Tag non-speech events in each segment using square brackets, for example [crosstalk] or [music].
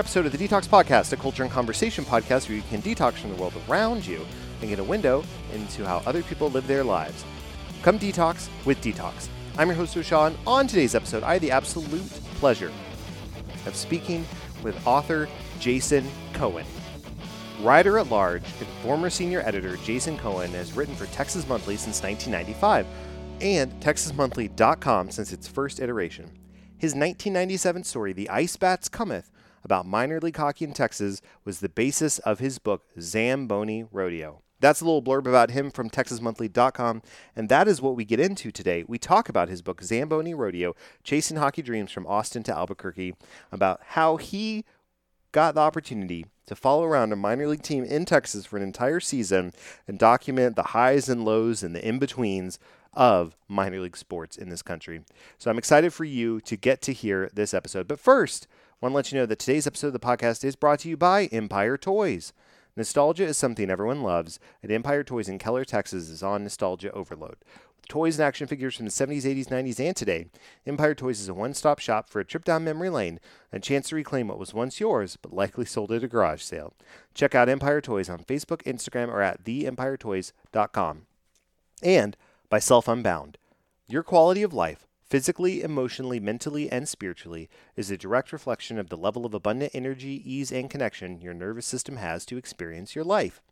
episode of the Detox Podcast, a culture and conversation podcast where you can detox from the world around you and get a window into how other people live their lives. Come detox with Detox. I'm your host, Oshawn. On today's episode, I had the absolute pleasure of speaking with author Jason Cohen. Writer at large and former senior editor Jason Cohen has written for Texas Monthly since 1995 and TexasMonthly.com since its first iteration. His 1997 story, The Ice Bats Cometh, about minor league hockey in Texas was the basis of his book, Zamboni Rodeo. That's a little blurb about him from TexasMonthly.com, and that is what we get into today. We talk about his book, Zamboni Rodeo Chasing Hockey Dreams from Austin to Albuquerque, about how he got the opportunity to follow around a minor league team in Texas for an entire season and document the highs and lows and the in betweens of minor league sports in this country. So I'm excited for you to get to hear this episode. But first, want to let you know that today's episode of the podcast is brought to you by Empire Toys. Nostalgia is something everyone loves, and Empire Toys in Keller, Texas is on nostalgia overload. With toys and action figures from the 70s, 80s, 90s, and today, Empire Toys is a one stop shop for a trip down memory lane and a chance to reclaim what was once yours but likely sold at a garage sale. Check out Empire Toys on Facebook, Instagram, or at theempiretoys.com. And by Self Unbound. Your quality of life physically, emotionally, mentally, and spiritually, is a direct reflection of the level of abundant energy, ease, and connection your nervous system has to experience your life.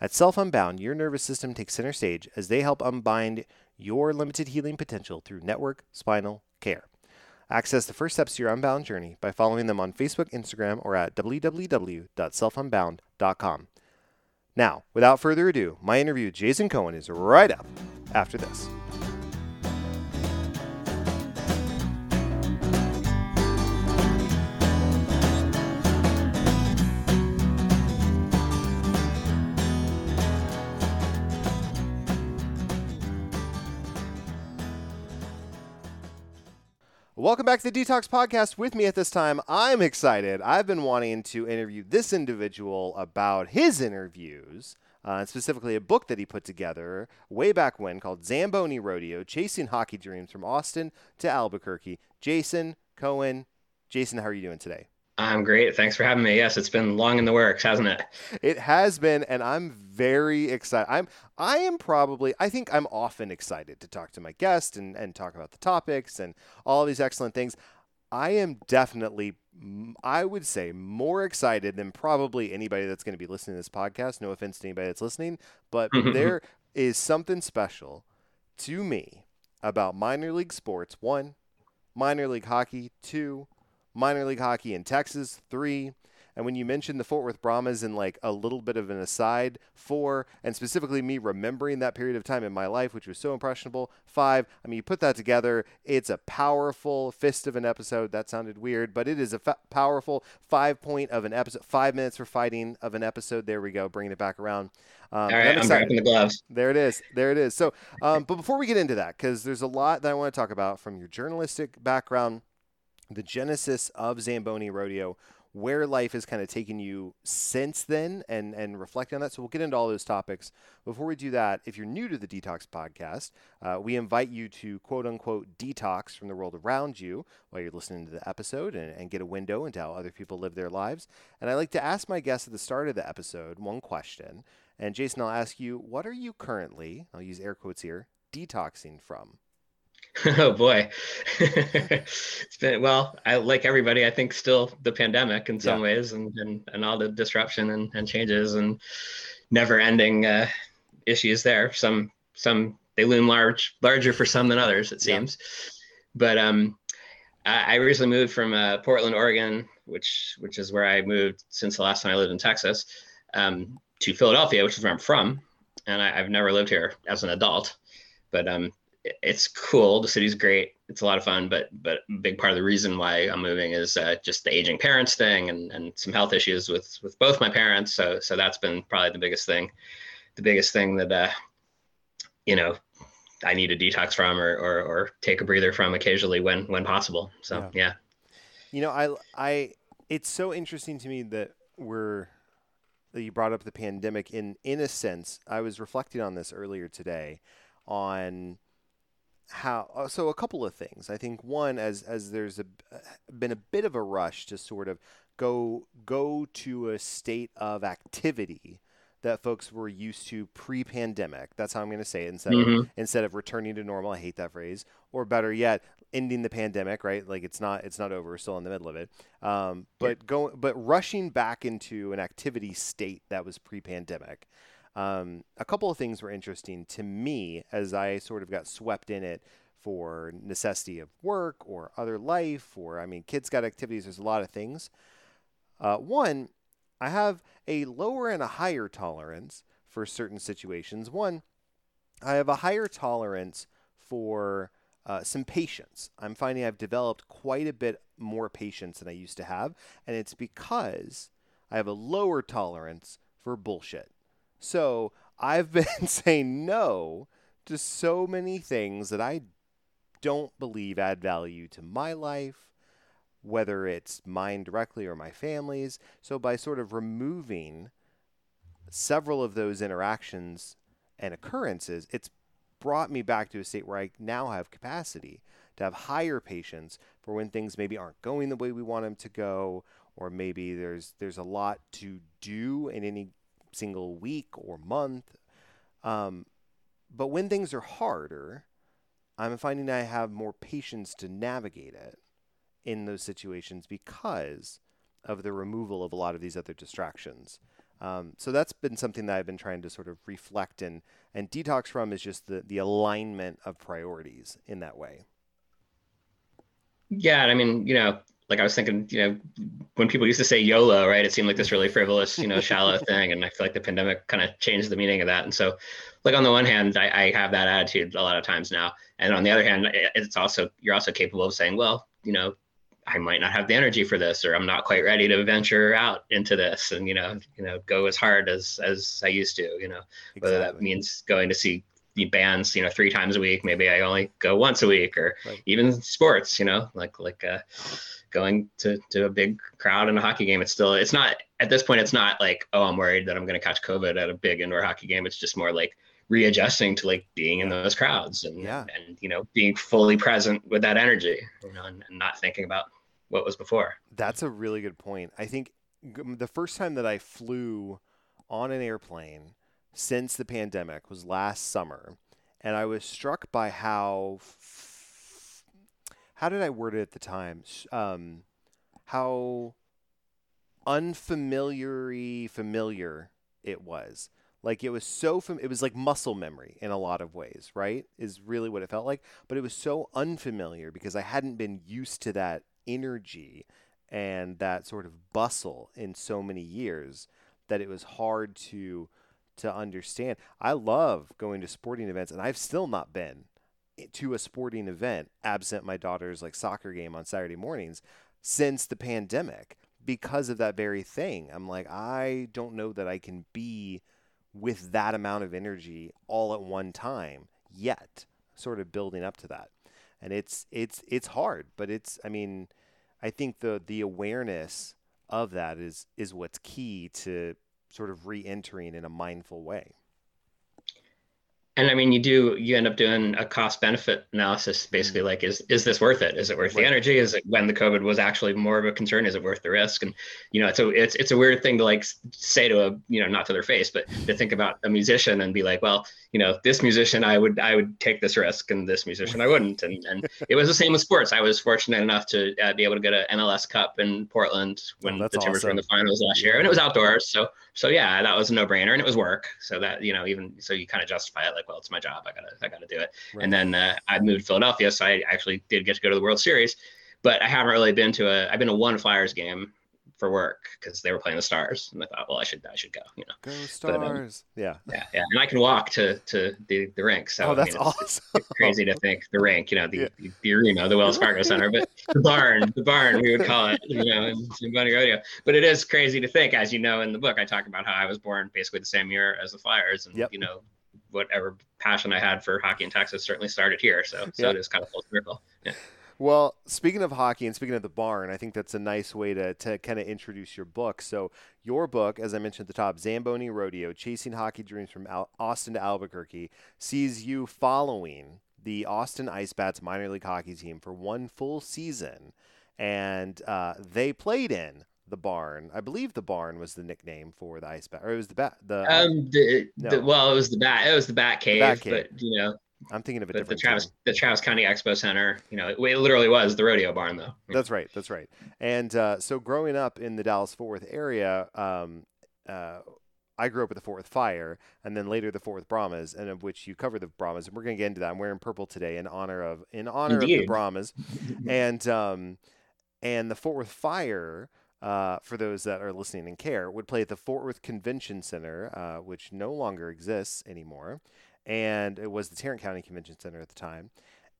At Self Unbound, your nervous system takes center stage as they help unbind your limited healing potential through network spinal care. Access the first steps to your Unbound journey by following them on Facebook, Instagram, or at www.selfunbound.com. Now, without further ado, my interview with Jason Cohen is right up after this. Welcome back to the Detox Podcast. With me at this time, I'm excited. I've been wanting to interview this individual about his interviews, uh, specifically a book that he put together way back when called Zamboni Rodeo Chasing Hockey Dreams from Austin to Albuquerque. Jason Cohen. Jason, how are you doing today? I'm great. Thanks for having me. Yes, it's been long in the works, hasn't it? It has been, and I'm very excited. I'm I am probably I think I'm often excited to talk to my guest and, and talk about the topics and all these excellent things. I am definitely I would say more excited than probably anybody that's going to be listening to this podcast. No offense to anybody that's listening, but mm-hmm, mm-hmm. there is something special to me about minor league sports. One, minor league hockey. Two, minor league hockey in Texas, three. And when you mentioned the Fort Worth Brahmas in like a little bit of an aside, four, and specifically me remembering that period of time in my life, which was so impressionable, five. I mean, you put that together, it's a powerful fist of an episode. That sounded weird, but it is a fa- powerful five point of an episode, five minutes for fighting of an episode. There we go, bringing it back around. Um, All right, I'm, grabbing the gloves. There it is. There it is. So, um, but before we get into that, because there's a lot that I want to talk about from your journalistic background the genesis of Zamboni Rodeo, where life has kind of taken you since then, and and reflect on that. So we'll get into all those topics. Before we do that, if you're new to the Detox Podcast, uh, we invite you to quote unquote detox from the world around you while you're listening to the episode and, and get a window into how other people live their lives. And I like to ask my guests at the start of the episode one question. And Jason, I'll ask you, what are you currently? I'll use air quotes here. Detoxing from. [laughs] oh boy. [laughs] It's been well i like everybody i think still the pandemic in some yeah. ways and, and and all the disruption and, and changes and never ending uh, issues there. Some some they loom large larger for some than others it seems. Yeah. but um I, I, recently moved from uh, portland oregon which which is where i moved since the last time i lived in texas um, to philadelphia which is where i'm from. And I, i've never lived here as an adult. But um it's cool. The city's great. It's a lot of fun, but but a big part of the reason why I'm moving is uh, just the aging parents thing and and some health issues with with both my parents. So so that's been probably the biggest thing, the biggest thing that uh, you know I need a detox from or, or or take a breather from occasionally when when possible. So yeah. yeah. You know, I I it's so interesting to me that we're that you brought up the pandemic in in a sense. I was reflecting on this earlier today on how uh, so a couple of things i think one as as there's a, been a bit of a rush to sort of go go to a state of activity that folks were used to pre-pandemic. That's how I'm going to say it instead mm-hmm. of instead of returning to normal. I hate that phrase. Or better yet, ending the pandemic. Right? Like it's not it's not over. We're still in the middle of it. Um, but yeah. going but rushing back into an activity state that was pre-pandemic. Um, a couple of things were interesting to me as I sort of got swept in it for necessity of work or other life or I mean kids got activities. There's a lot of things. Uh, one, I have a lower and a higher tolerance for certain situations. One, I have a higher tolerance for uh, some patience. I'm finding I've developed quite a bit more patience than I used to have, and it's because I have a lower tolerance for bullshit. So I've been [laughs] saying no to so many things that I don't believe add value to my life whether it's mine directly or my family's. So by sort of removing several of those interactions and occurrences, it's brought me back to a state where I now have capacity to have higher patience for when things maybe aren't going the way we want them to go, or maybe there's there's a lot to do in any single week or month. Um, but when things are harder, I'm finding I have more patience to navigate it in those situations because of the removal of a lot of these other distractions. Um, so that's been something that I've been trying to sort of reflect and and detox from is just the the alignment of priorities in that way. Yeah, I mean, you know, like I was thinking, you know, when people used to say YOLO, right? It seemed like this really frivolous, you know, [laughs] shallow thing, and I feel like the pandemic kind of changed the meaning of that. And so, like on the one hand, I, I have that attitude a lot of times now, and on the other hand, it's also you're also capable of saying, well, you know, I might not have the energy for this, or I'm not quite ready to venture out into this, and you know, you know, go as hard as as I used to. You know, exactly. whether that means going to see the bands, you know, three times a week. Maybe I only go once a week, or right. even sports. You know, like like uh, going to to a big crowd in a hockey game. It's still it's not at this point. It's not like oh, I'm worried that I'm going to catch COVID at a big indoor hockey game. It's just more like readjusting to like being in those crowds and yeah. and you know being fully present with that energy you know and, and not thinking about what was before. That's a really good point. I think the first time that I flew on an airplane since the pandemic was last summer, and I was struck by how how did I word it at the time? Um, how unfamiliar familiar it was. Like it was so fam- it was like muscle memory in a lot of ways, right? Is really what it felt like, but it was so unfamiliar because I hadn't been used to that energy and that sort of bustle in so many years that it was hard to to understand. I love going to sporting events and I've still not been to a sporting event absent my daughter's like soccer game on Saturday mornings since the pandemic because of that very thing. I'm like I don't know that I can be with that amount of energy all at one time yet sort of building up to that and it's it's it's hard but it's i mean I think the the awareness of that is is what's key to sort of re-entering in a mindful way and I mean, you do you end up doing a cost benefit analysis, basically like is is this worth it? Is it worth right. the energy? Is it when the COVID was actually more of a concern? Is it worth the risk? And you know, it's a it's it's a weird thing to like say to a you know not to their face, but to think about a musician and be like, well, you know, this musician I would I would take this risk, and this musician I [laughs] wouldn't. And and it was the same with sports. I was fortunate enough to uh, be able to get an MLS Cup in Portland when oh, the Timbers awesome. were in the finals last year, and it was outdoors. So so yeah, that was a no brainer, and it was work. So that you know even so you kind of justify it like well, it's my job. I gotta, I gotta do it. Right. And then uh, I moved to Philadelphia, so I actually did get to go to the World Series, but I haven't really been to a. I've been to one Flyers game for work because they were playing the Stars, and I thought, well, I should, I should go. You know, go Stars. But, um, yeah, yeah, yeah. And I can walk to to the, the rink. So oh, that's I mean, it's, awesome. It's crazy to think the rink, you know, the, yeah. the, the arena, the Wells Fargo Center, but the barn, the barn, we would call it, you know, in, in Zamboni Rodeo. But it is crazy to think, as you know, in the book, I talk about how I was born basically the same year as the Flyers, and yep. you know, whatever passion I had for hockey in Texas certainly started here. So, so yep. it is kind of full circle. Yeah. Well, speaking of hockey and speaking of the barn, I think that's a nice way to, to kind of introduce your book. So, your book, as I mentioned at the top, Zamboni Rodeo Chasing Hockey Dreams from Al- Austin to Albuquerque, sees you following the Austin Ice Bats minor league hockey team for one full season. And uh, they played in the barn. I believe the barn was the nickname for the ice bat, or it was the bat. The um, the, no. the, well, it was the bat. It was the bat cave, the bat cave. but you know, I'm thinking of a different. The Travis, thing. the Travis County Expo Center. You know, it, it, literally was the rodeo barn, though. [laughs] That's right. That's right. And uh, so, growing up in the Dallas Fort Worth area, um, uh, I grew up with the Fort Worth Fire, and then later the Fort Worth Brahmas, and of which you cover the Brahmas, and we're going to get into that. I'm wearing purple today in honor of in honor Indeed. of the Brahmas, [laughs] and um, and the Fort Worth Fire. Uh, for those that are listening and care, would play at the Fort Worth Convention Center, uh, which no longer exists anymore, and it was the Tarrant County Convention Center at the time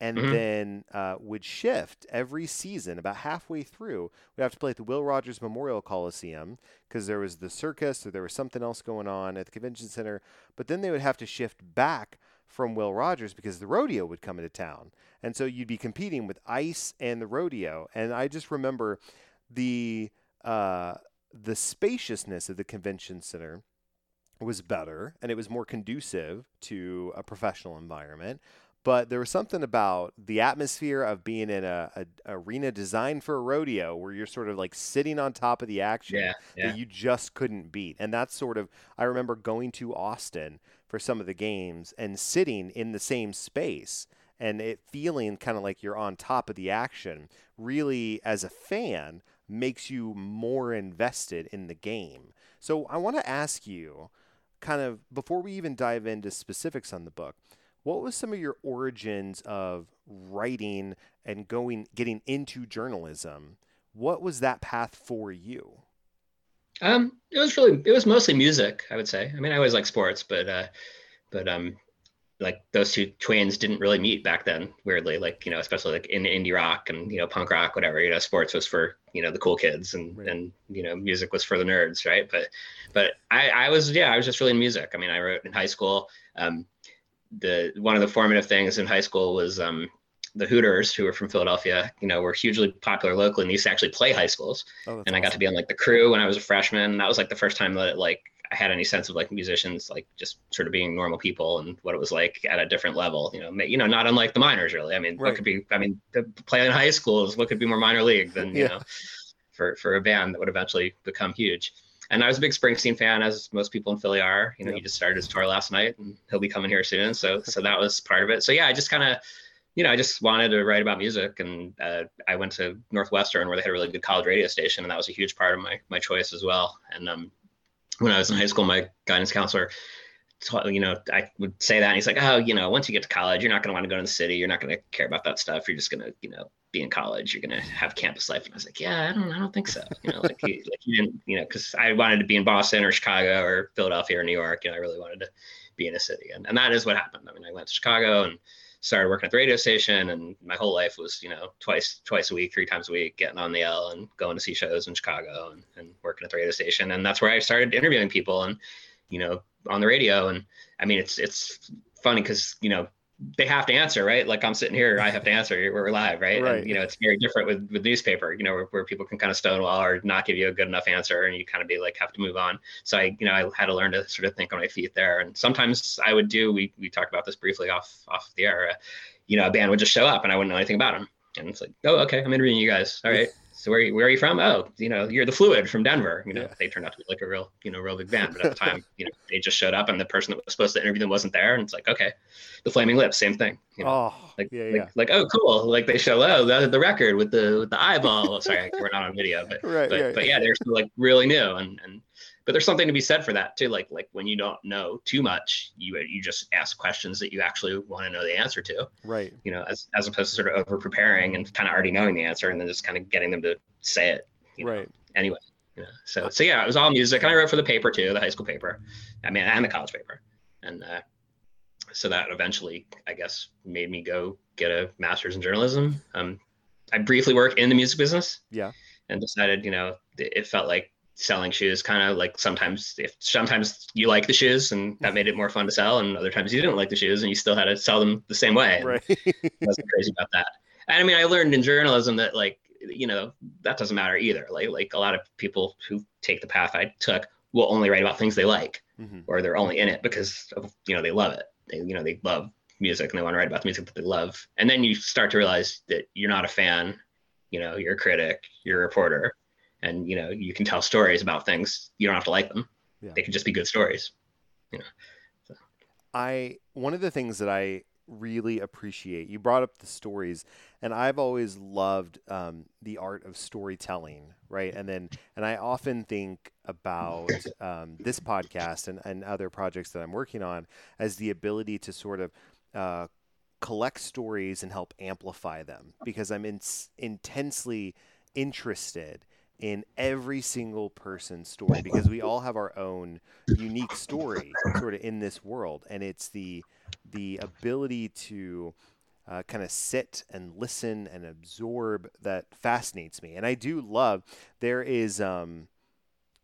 and mm-hmm. then uh, would shift every season about halfway through. We'd have to play at the Will Rogers Memorial Coliseum because there was the circus or there was something else going on at the convention center. But then they would have to shift back from Will Rogers because the rodeo would come into town. And so you'd be competing with ice and the rodeo. And I just remember the uh, the spaciousness of the convention center was better and it was more conducive to a professional environment but there was something about the atmosphere of being in a, a, arena designed for a rodeo where you're sort of like sitting on top of the action yeah, yeah. that you just couldn't beat and that's sort of i remember going to austin for some of the games and sitting in the same space and it feeling kind of like you're on top of the action really as a fan makes you more invested in the game so i want to ask you kind of before we even dive into specifics on the book what was some of your origins of writing and going getting into journalism? What was that path for you? Um, it was really it was mostly music, I would say. I mean, I always like sports, but uh, but um, like those two twins didn't really meet back then. Weirdly, like you know, especially like in indie rock and you know punk rock, whatever. You know, sports was for you know the cool kids, and right. and you know music was for the nerds, right? But but I I was yeah I was just really in music. I mean, I wrote in high school. Um, the one of the formative things in high school was um, the Hooters, who were from Philadelphia, you know, were hugely popular locally and used to actually play high schools. Oh, and I got to be on like the crew when I was a freshman. That was like the first time that like I had any sense of like musicians, like just sort of being normal people and what it was like at a different level. You know, you know, not unlike the minors, really. I mean, right. what could be? I mean, playing in high school is what could be more minor league than you know, for for a band that would eventually become huge. And I was a big Springsteen fan, as most people in Philly are. You know, yep. he just started his tour last night, and he'll be coming here soon. So, [laughs] so that was part of it. So yeah, I just kind of, you know, I just wanted to write about music, and uh, I went to Northwestern, where they had a really good college radio station, and that was a huge part of my my choice as well. And um, when I was in high school, my guidance counselor you know, I would say that, and he's like, oh, you know, once you get to college, you're not going to want to go to the city. You're not going to care about that stuff. You're just going to, you know, be in college. You're going to have campus life. And I was like, yeah, I don't, I don't think so. You know, like he, [laughs] like he didn't, you know, because I wanted to be in Boston or Chicago or Philadelphia or New York. You know, I really wanted to be in a city, and and that is what happened. I mean, I went to Chicago and started working at the radio station, and my whole life was, you know, twice twice a week, three times a week, getting on the L and going to see shows in Chicago and, and working at the radio station, and that's where I started interviewing people and, you know, on the radio. And I mean, it's it's funny because you know they have to answer, right? Like I'm sitting here, I have to answer. We're live, right? right. And, you know, it's very different with with newspaper, you know, where, where, people can kind of stonewall or not give you a good enough answer, and you kind of be like have to move on. So I, you know, I had to learn to sort of think on my feet there. And sometimes I would do. We we talked about this briefly off off the air. Uh, you know, a band would just show up, and I wouldn't know anything about them, and it's like, oh, okay, I'm interviewing you guys. All right so where, where are you from? Oh, you know, you're the fluid from Denver. You know, yeah. they turned out to be like a real, you know, real big band. But at the [laughs] time, you know, they just showed up and the person that was supposed to interview them wasn't there. And it's like, okay, the Flaming Lips, same thing. You know? Oh, like, yeah, like, yeah. like, oh, cool. Like they show, oh, the, the record with the with the eyeball. Sorry, [laughs] we're not on video, but right, but, yeah, but yeah, they're still like really new and and but there's something to be said for that too. Like like when you don't know too much, you you just ask questions that you actually want to know the answer to. Right. You know, as as opposed to sort of over preparing and kind of already knowing the answer and then just kind of getting them to say it. right. Know? Anyway. You know, so so yeah, it was all music. And I wrote for the paper too, the high school paper. I mean, and the college paper. And uh, so that eventually, I guess, made me go get a master's in journalism. Um, I briefly worked in the music business. Yeah. And decided, you know, it felt like selling shoes kind of like sometimes if sometimes you like the shoes and that made it more fun to sell and other times you didn't like the shoes and you still had to sell them the same way. Right. [laughs] Wasn't crazy about that. And i mean i learned in journalism that like you know that doesn't matter either. Like like a lot of people who take the path i took will only write about things they like mm-hmm. or they're only in it because of, you know they love it. They you know they love music and they want to write about the music that they love. And then you start to realize that you're not a fan. You know you're a critic you're a reporter and you know you can tell stories about things you don't have to like them Yeah. they can just be good stories you know so. I one of the things that I really appreciate. You brought up the stories, and I've always loved um, the art of storytelling, right? And then, and I often think about um, this podcast and, and other projects that I'm working on as the ability to sort of uh, collect stories and help amplify them because I'm in, intensely interested in every single person's story because we all have our own unique story sort of in this world and it's the the ability to uh, kind of sit and listen and absorb that fascinates me. And i do love there is um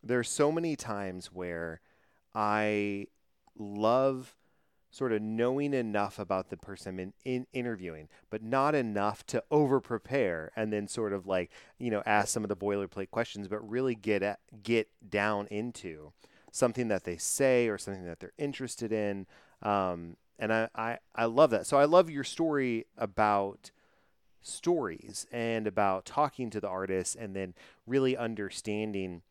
there are so many times where i love sort of knowing enough about the person in, in interviewing, but not enough to over prepare and then sort of like, you know, ask some of the boilerplate questions, but really get at, get down into something that they say or something that they're interested in. Um, and I, I, I love that. So I love your story about stories and about talking to the artists and then really understanding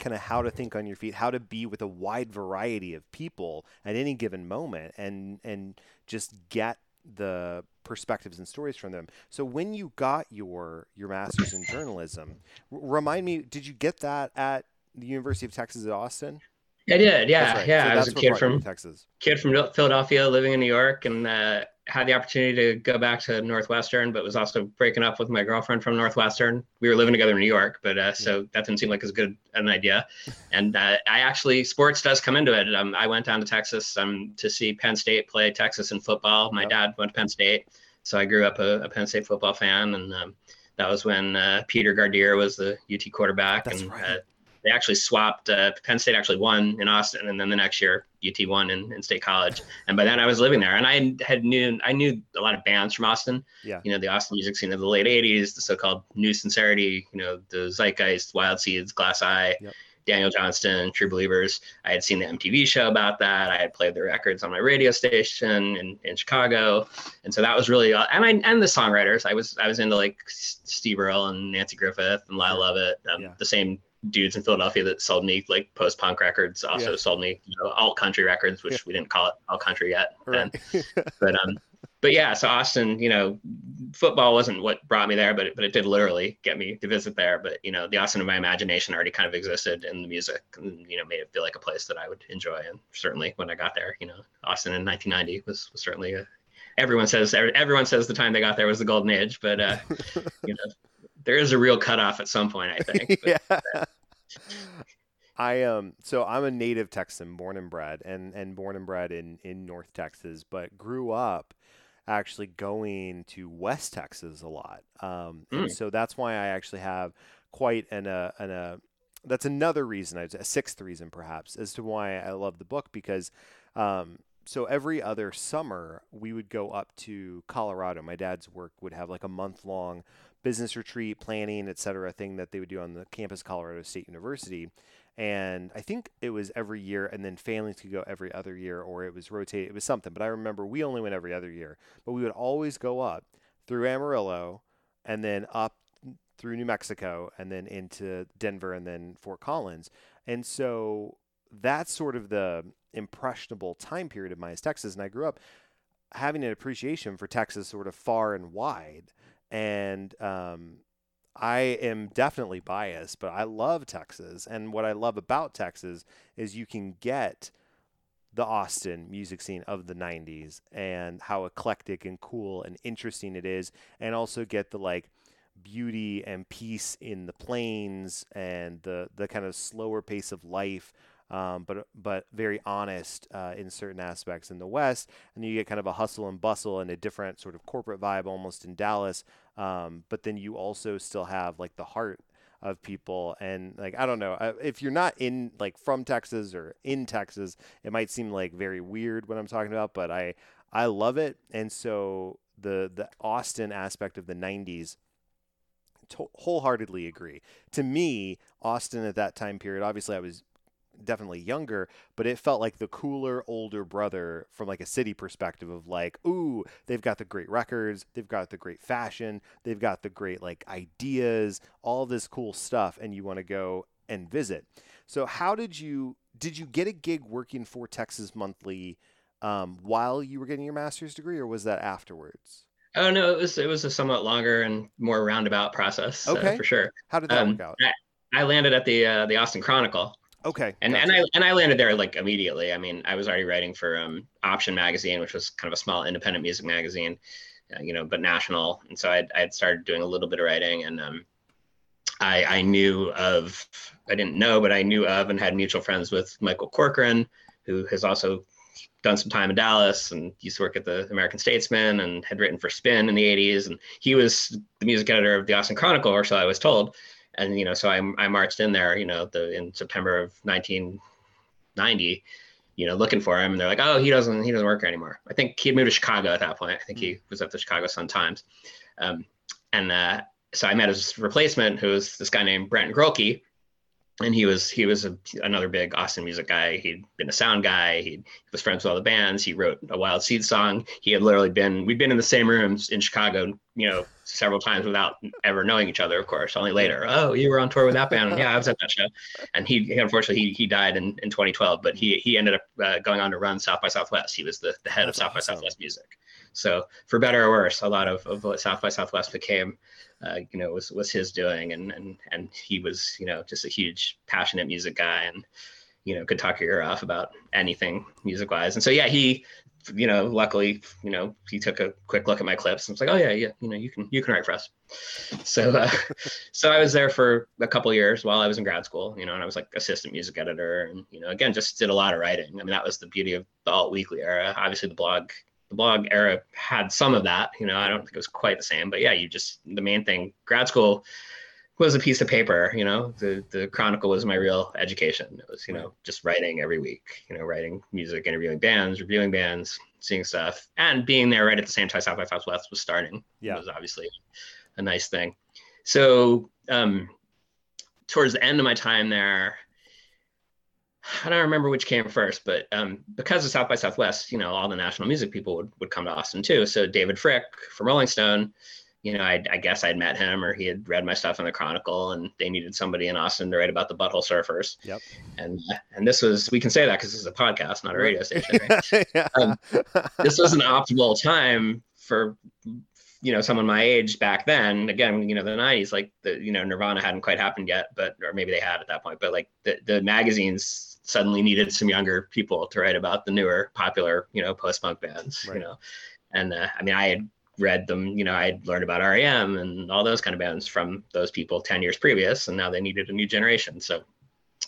kind of how to think on your feet, how to be with a wide variety of people at any given moment and and just get the perspectives and stories from them. So when you got your your masters in journalism, r- remind me, did you get that at the University of Texas at Austin? I did, yeah, right. yeah. So I was a kid brought you to from Texas. kid from Philadelphia, living in New York, and uh, had the opportunity to go back to Northwestern, but was also breaking up with my girlfriend from Northwestern. We were living together in New York, but uh, so that didn't seem like as good an idea. And uh, I actually, sports does come into it. Um, I went down to Texas um, to see Penn State play Texas in football. My Yep. dad went to Penn State, so I grew up a, a Penn State football fan, and um, that was when uh, Peter Gardere was the UT quarterback, That's and right. They actually swapped. Uh, Penn State actually won in Austin, and then the next year UT won in, in State College. And by then I was living there, and I had knew I knew a lot of bands from Austin. Yeah. You know the Austin music scene of the late '80s, the so-called New Sincerity. You know the Zeitgeist, Wild Seeds, Glass Eye. Yep. Daniel Johnston, True Believers. I had seen the MTV show about that. I had played the records on my radio station in, in Chicago, and so that was really uh, and I and the songwriters. I was I was into like Steve Earle and Nanci Griffith and Lyle Lovett, um, Yeah. the same dudes in Philadelphia that sold me like post punk records. Also Yeah. sold me you know, alt country records, which Yeah. we didn't call it alt country yet. Then [laughs] but um but yeah so austin you know football wasn't what brought me there but it, but it did literally get me to visit there but you know the austin of my imagination already kind of existed in the music and you know made it feel like a place that i would enjoy and certainly when i got there you know austin in 1990 was, was certainly a everyone says everyone says the time they got there was the golden age but uh [laughs] you know there is a real cutoff at some point i [laughs] think But, yeah. [laughs] I um so I'm a native Texan, born and bred, and and born and bred in in North Texas, but grew up actually going to West Texas a lot. Um, Mm. so that's why I actually have quite an uh, an uh, that's another reason, a sixth reason perhaps, as to why I love the book because um, so every other summer we would go up to Colorado. My dad's work would have like a month long business retreat, planning, et cetera, thing that they would do on the campus of Colorado State University. And I think it was every year, and then families could go every other year, or it was rotated. It was something, but I remember we only went every other year. But we would always go up through Amarillo, and then up through New Mexico, and then into Denver, and then Fort Collins. And so that's sort of the impressionable time period of my Texas. And I grew up having an appreciation for Texas, sort of far and wide. And um, I am definitely biased, but I love Texas. And what I love about Texas is you can get the Austin music scene of the 90s and how eclectic and cool and interesting it is, and also get the like beauty and peace in the plains and the, the kind of slower pace of life. Um, but but very honest uh, in certain aspects in the West, and you get kind of a hustle and bustle and a different sort of corporate vibe almost in Dallas. Um, but then you also still have like the heart of people and like I don't know if you're not in like from Texas or in Texas, it might seem like very weird what I'm talking about, but I I love it, and so the the Austin aspect of the '90s. To- wholeheartedly agree. To me, Austin at that time period, obviously I was definitely younger, but it felt like the cooler older brother from like a city perspective of like, ooh, they've got the great records, they've got the great fashion, they've got the great like ideas, all this cool stuff, and you want to go and visit. So how did you did you get a gig working for Texas Monthly um, while you were getting your master's degree, or was that afterwards? Oh no, it was it was a somewhat longer and more roundabout process. Okay, uh, for sure. How did that um, work out? I, I, landed at the uh, the Austin Chronicle. Okay. And gotcha. and I and I landed there like immediately. I mean, I was already writing for um, Option magazine, which was kind of a small independent music magazine, uh, you know, but national. And so I I had started doing a little bit of writing, and um, I I knew of I didn't know, but I knew of and had mutual friends with Michael Corcoran, who has also done some time in Dallas and used to work at the American Statesman and had written for Spin in the 80s. And he was the music editor of the Austin Chronicle, or so I was told. And, you know, so I, I marched in there, you know, the, in September of 1990, you know, looking for him. And they're like, oh, he doesn't, he doesn't work here anymore. I think he had moved to Chicago at that point. I think he was at the Chicago Sun Times. Um, and uh, so I met his replacement, who was this guy named Brent Grulke, and he was he was a, another big Austin music guy. He'd been a sound guy. He was friends with all the bands. He wrote a Wild Seed song. He had literally been we'd been in the same rooms in Chicago, you know, several times without ever knowing each other. Of course, only later. Oh, you were on tour with that band. yeah, I was at that show. [laughs] And he unfortunately he, he died in, in 2012, but he he ended up uh, going on to run South by Southwest. He was the, the head That's of South awesome. by Southwest Music. So for better or worse, a lot of, of what South by Southwest became uh, you know, was was his doing, and and and he was, you know, just a huge passionate music guy, and you know, could talk your ear off about anything music wise. And so yeah, he, you know, luckily, you know, he took a quick look at my clips and was like, oh yeah, yeah, you know, you can you can write for us. So uh, [laughs] so I was there for a couple years while I was in grad school, you know, and I was like assistant music editor, and you know, again, just did a lot of writing. I mean, that was the beauty of the alt weekly era. Obviously, the blog the blog era had some of that. You know, I don't think it was quite the same, but yeah, you just the main thing. Grad school was a piece of paper. You know, the the Chronicle was my real education. It was you know just writing every week. You know, writing music, interviewing bands, reviewing bands, seeing stuff, and being there right at the same time South by Southwest was starting. Yeah, It was obviously a nice thing. So um, towards the end of my time there, I don't remember which came first, but um, because of South by Southwest, you know, all the national music people would, would come to Austin too. So David Fricke from Rolling Stone, you know, I, I guess I'd met him or he had read my stuff in the Chronicle, and they needed somebody in Austin to write about the Butthole Surfers. Yep. And and this was we can say that because this is a podcast, not a radio station. Right? [laughs] yeah. um, this was an optimal time for you know someone my age back then again you know the 90s like the you know nirvana hadn't quite happened yet but or maybe they had at that point but like the, the magazines suddenly needed some younger people to write about the newer popular you know post punk bands right. you know. And uh, i mean i had read them you know i had learned about rem and all those kind of bands from those people 10 years previous and now they needed a new generation. So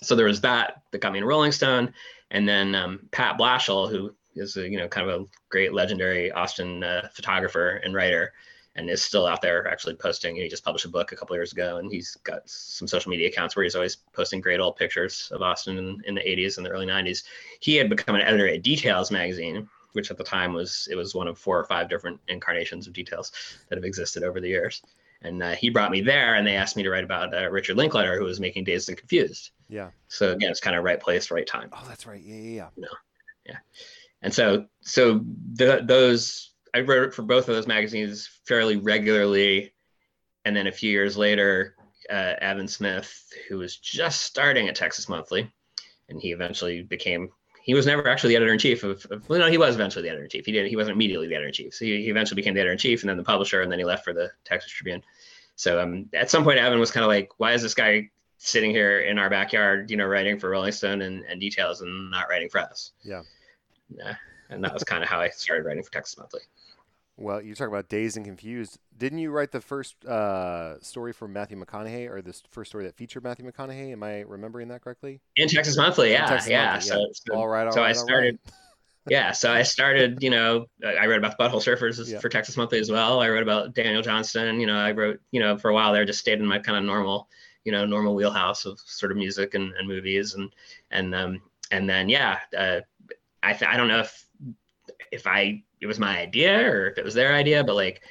so there was that me in rolling stone. And then um, Pat Blashill who is a you know kind of a great legendary austin uh, photographer and writer and is still out there actually posting. He just published a book a couple years ago, and he's got some social media accounts where he's always posting great old pictures of Austin in, in the 80s and the early 90s. He had become an editor at Details magazine, which at the time was it was one of four or five different incarnations of Details that have existed over the years. And uh, he brought me there, and they asked me to write about uh, Richard Linklater, who was making Dazed and Confused. Yeah. So again, it's kind of right place, right time. Oh, that's right. Yeah, yeah, yeah. You know? yeah. And so, so the, those I wrote for both of those magazines fairly regularly, and then a few years later, uh, Evan Smith, who was just starting at Texas Monthly, and he eventually became. He was never actually the editor in chief of, of. Well, no, he was eventually the editor in chief. He did. He wasn't immediately the editor in chief. So he, he eventually became the editor in chief, and then the publisher, and then he left for the Texas Tribune. So um, at some point, Evan was kind of like, "Why is this guy sitting here in our backyard, you know, writing for Rolling Stone and, and details, and not writing for us?" Yeah. Yeah. And that was kind of how I started writing for Texas Monthly. Well, you talk about dazed and confused. Didn't you write the first uh, story for Matthew McConaughey, or the first story that featured Matthew McConaughey? Am I remembering that correctly? In Texas Monthly, yeah, Texas yeah. Monthly, so, yeah. so, all right, all so right, I [laughs] started. yeah, so I started. You know, I wrote about the Butthole Surfers yeah. for Texas Monthly as well. I wrote about Daniel Johnston. You know, I wrote. You know, for a while there, just stayed in my kind of normal, you know, normal wheelhouse of sort of music and, and movies, and and um and then yeah, uh, I th- I don't know if if I it was my idea or if it was their idea, but like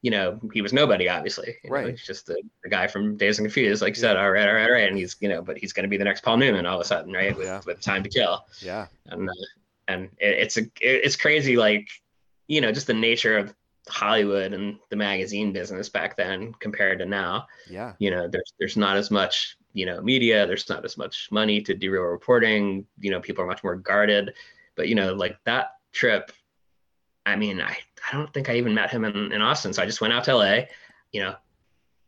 you know, he was nobody, obviously. You right. Know, he's just the, the guy from Dazed and Confused, like you said, all right, all right, all right. And he's, you know, but he's going to be the next Paul Newman all of a sudden, right? With, yeah. with Time to Kill. Yeah. And, uh, and it, it's a, it, it's crazy, like, you know, just the nature of Hollywood and the magazine business back then compared to now. Yeah. You know, there's, there's not as much, you know, media, there's not as much money to do real reporting. You know, people are much more guarded, but, you know, like that trip I mean, I, I don't think I even met him in, in Austin. So I just went out to LA, you know,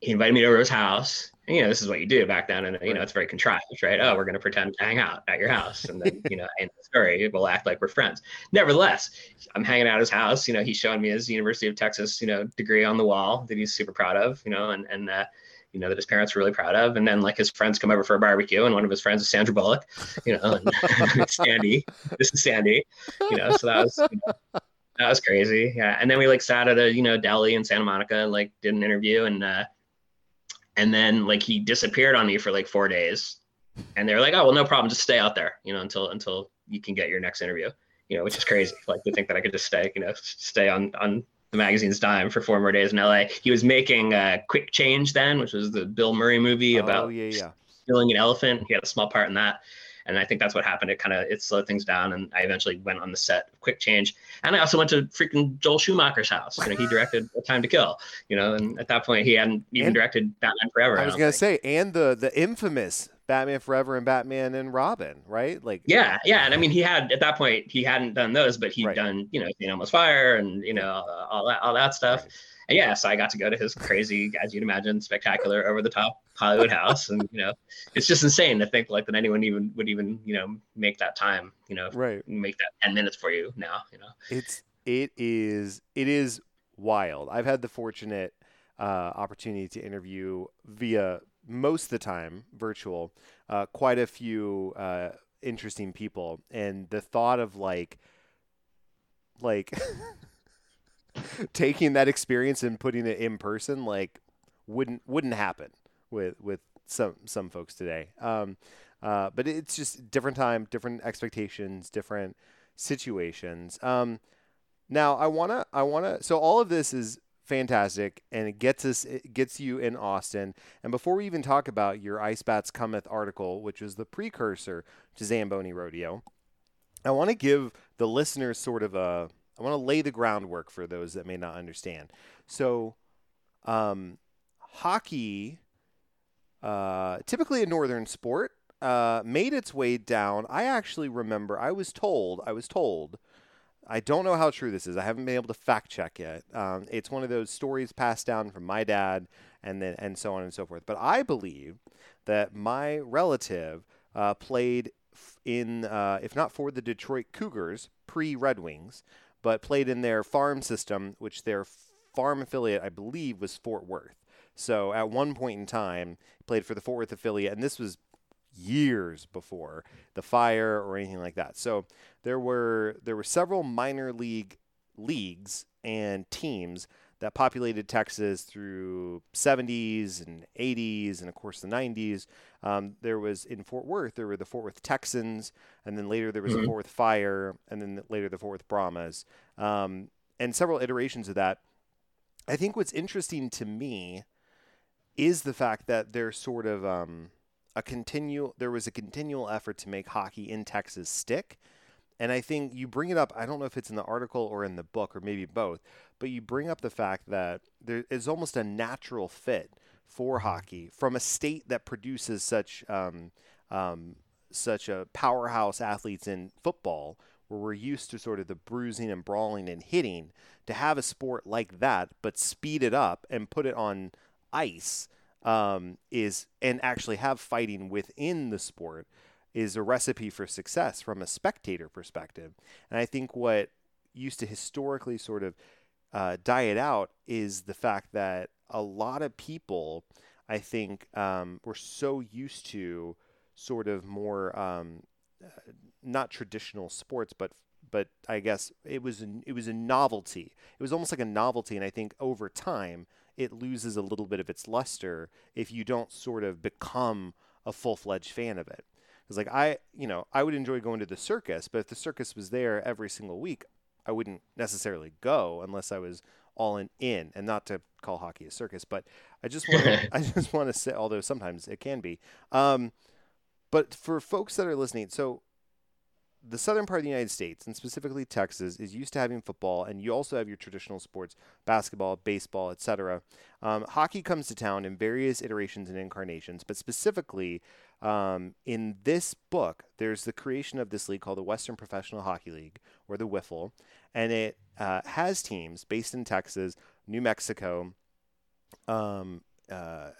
he invited me to his house. And, you know, this is what you do back then. And, you know, it's very contrived, right? Oh, we're going to pretend to hang out at your house. And then, you know, in the story, we'll act like we're friends. Nevertheless, I'm hanging out at his house. You know, he's showing me his University of Texas, you know, degree on the wall that he's super proud of, you know, and, and, uh, you know, that his parents were really proud of. And then like his friends come over for a barbecue and one of his friends is Sandra Bullock, you know, and Sandy, this is Sandy, you know, so that was, you that was crazy. Yeah. And then we like sat at a, you know, deli in Santa Monica and like did an interview and, uh, and then like he disappeared on me for like four days and they were like, oh, well, no problem. Just stay out there, you know, until, until you can get your next interview, you know, which is crazy. [laughs] like to think that I could just stay, you know, stay on, on the magazine's dime for four more days in LA. He was making uh, Quick Change then, which was the Bill Murray movie Oh, about yeah, yeah. stealing an elephant. He had a small part in that and I think that's what happened. It kind of it slowed things down, and I eventually went on the set of Quick Change, and I also went to freaking Joel Schumacher's house. You know, he directed A Time to Kill. You know, and at that point, he hadn't even And- directed Batman Forever. I I was don't gonna think. say, and the the infamous Batman Forever and Batman and Robin, right? Like, Yeah, yeah, and I mean, he had at that point he hadn't done those, but he'd Right. done you know, St. Elmo's Fire and you know all that all that stuff. Right. And yeah, so I got to go to his crazy, as you'd imagine, spectacular, over the top Hollywood house, and you know, it's just insane to think like that anyone even would even you know make that time, you know, right. make that ten minutes for you now, you know. It's it is it is wild. I've had the fortunate uh, opportunity to interview via most of the time virtual uh, quite a few uh, interesting people, and the thought of like like [laughs] [laughs] taking that experience and putting it in person like wouldn't wouldn't happen with with some some folks today. Um, uh, but it's just different time, different expectations, different situations. Um, now I wanna I wanna so all of this is fantastic and it gets us it gets you in Austin. And before we even talk about your Ice Bats Cometh article, which is the precursor to Zamboni Rodeo, I want to give the listeners sort of a I want to lay the groundwork for those that may not understand. So, um, hockey, uh, typically a northern sport, uh, made its way down. I actually remember I was told I was told. I don't know how true this is. I haven't been able to fact check yet. Um, it's one of those stories passed down from my dad, and then and so on and so forth. But I believe that my relative uh, played in, uh, if not for the Detroit Cougars pre Red Wings, but played in their farm system, which their farm affiliate, I believe, was Fort Worth. So at one point in time, played for the Fort Worth affiliate, and this was years before the fire or anything like that. So there were there were several minor league leagues and teams that populated Texas through 70s and 80s and of course the 90s. Um, there was in Fort Worth there were the Fort Worth Texans and then later there was the Mhm. Fort Worth Fire and then later the Fort Worth Brahmas um, and several iterations of that. I think what's interesting to me is the fact that there's sort of um, a continual there was a continual effort to make hockey in Texas stick. And I think you bring it up, I don't know if it's in the article or in the book or maybe both, but you bring up the fact that there is almost a natural fit for hockey from a state that produces such um, um, such a powerhouse athletes in football, where we're used to sort of the bruising and brawling and hitting, to have a sport like that, but speed it up and put it on ice um, is and actually have fighting within the sport is a recipe for success from a spectator perspective. And I think what used to historically sort of uh, die it out is the fact that a lot of people, I think, um, were so used to sort of more um, uh, not traditional sports, but but I guess it was it was a novelty. It was almost like a novelty, and I think over time it loses a little bit of its luster if you don't sort of become a full fledged fan of it. Because like I, you know, I would enjoy going to the circus, but if the circus was there every single week, I wouldn't necessarily go unless I was all in, in and not to call hockey a circus, but I just want to, [laughs] I just want to say, although sometimes it can be, um, but for folks that are listening, so the southern part of the United States, and specifically Texas, is used to having football, and you also have your traditional sports, basketball, baseball, etc. Um, hockey comes to town in various iterations and incarnations, but specifically um, in this book, there's the creation of this league called the Western Professional Hockey League, or the WIFL, and it uh, has teams based in Texas, New Mexico, um, uh,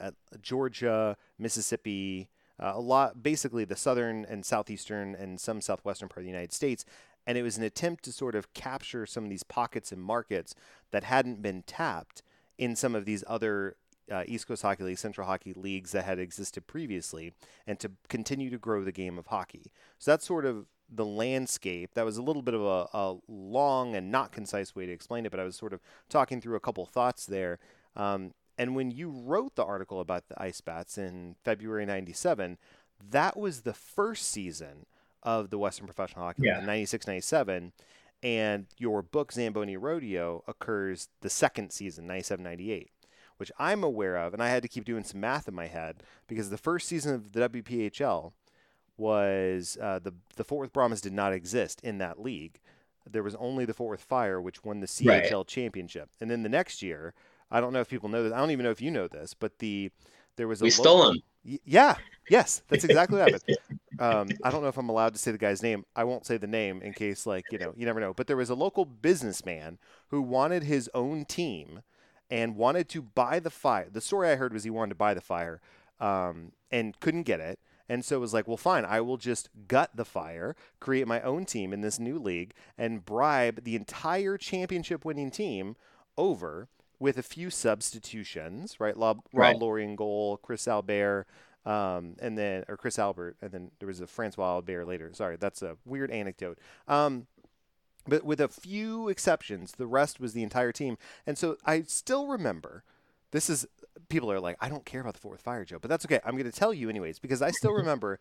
Georgia, Mississippi, uh, a lot, basically the southern and southeastern and some southwestern part of the United States. And it was an attempt to sort of capture some of these pockets and markets that hadn't been tapped in some of these other uh, East Coast Hockey League, Central Hockey leagues that had existed previously, and to continue to grow the game of hockey. So that's sort of the landscape. That was a little bit of a, a long and not concise way to explain it, but I was sort of talking through a couple thoughts there. Um, and when you wrote the article about the Ice Bats in February 97, that was the first season of the Western Professional Hockey League in 96 97. And your book, Zamboni Rodeo, occurs the second season, 97 98, which I'm aware of. And I had to keep doing some math in my head because the first season of the WPHL was uh, the, the Fort Worth Brahmas did not exist in that league. There was only the Fort Worth Fire, which won the CHL right. championship. And then the next year, I don't know if people know this. I don't even know if you know this, but the there was a we stole him. Yeah. Yes, that's exactly what happened. [laughs] Um, I don't know if I'm allowed to say the guy's name. I won't say the name in case, like, you know, you never know. But there was a local businessman who wanted his own team and wanted to buy the fire. The story I heard was he wanted to buy the fire um, and couldn't get it. And so it was like, well, fine, I will just gut the fire, create my own team in this new league, and bribe the entire championship winning team over with a few substitutions, right? Rob, right. Rob Laurie in goal, Chris Albert, um, and then or Chris Albert, and then there was a Francois Albert later. Sorry, that's a weird anecdote. Um, but with a few exceptions, the rest was the entire team. And so I still remember. This is people are like, I don't care about the Fort Worth Fire, Joe, but that's okay. I'm going to tell you anyways because I still [laughs] remember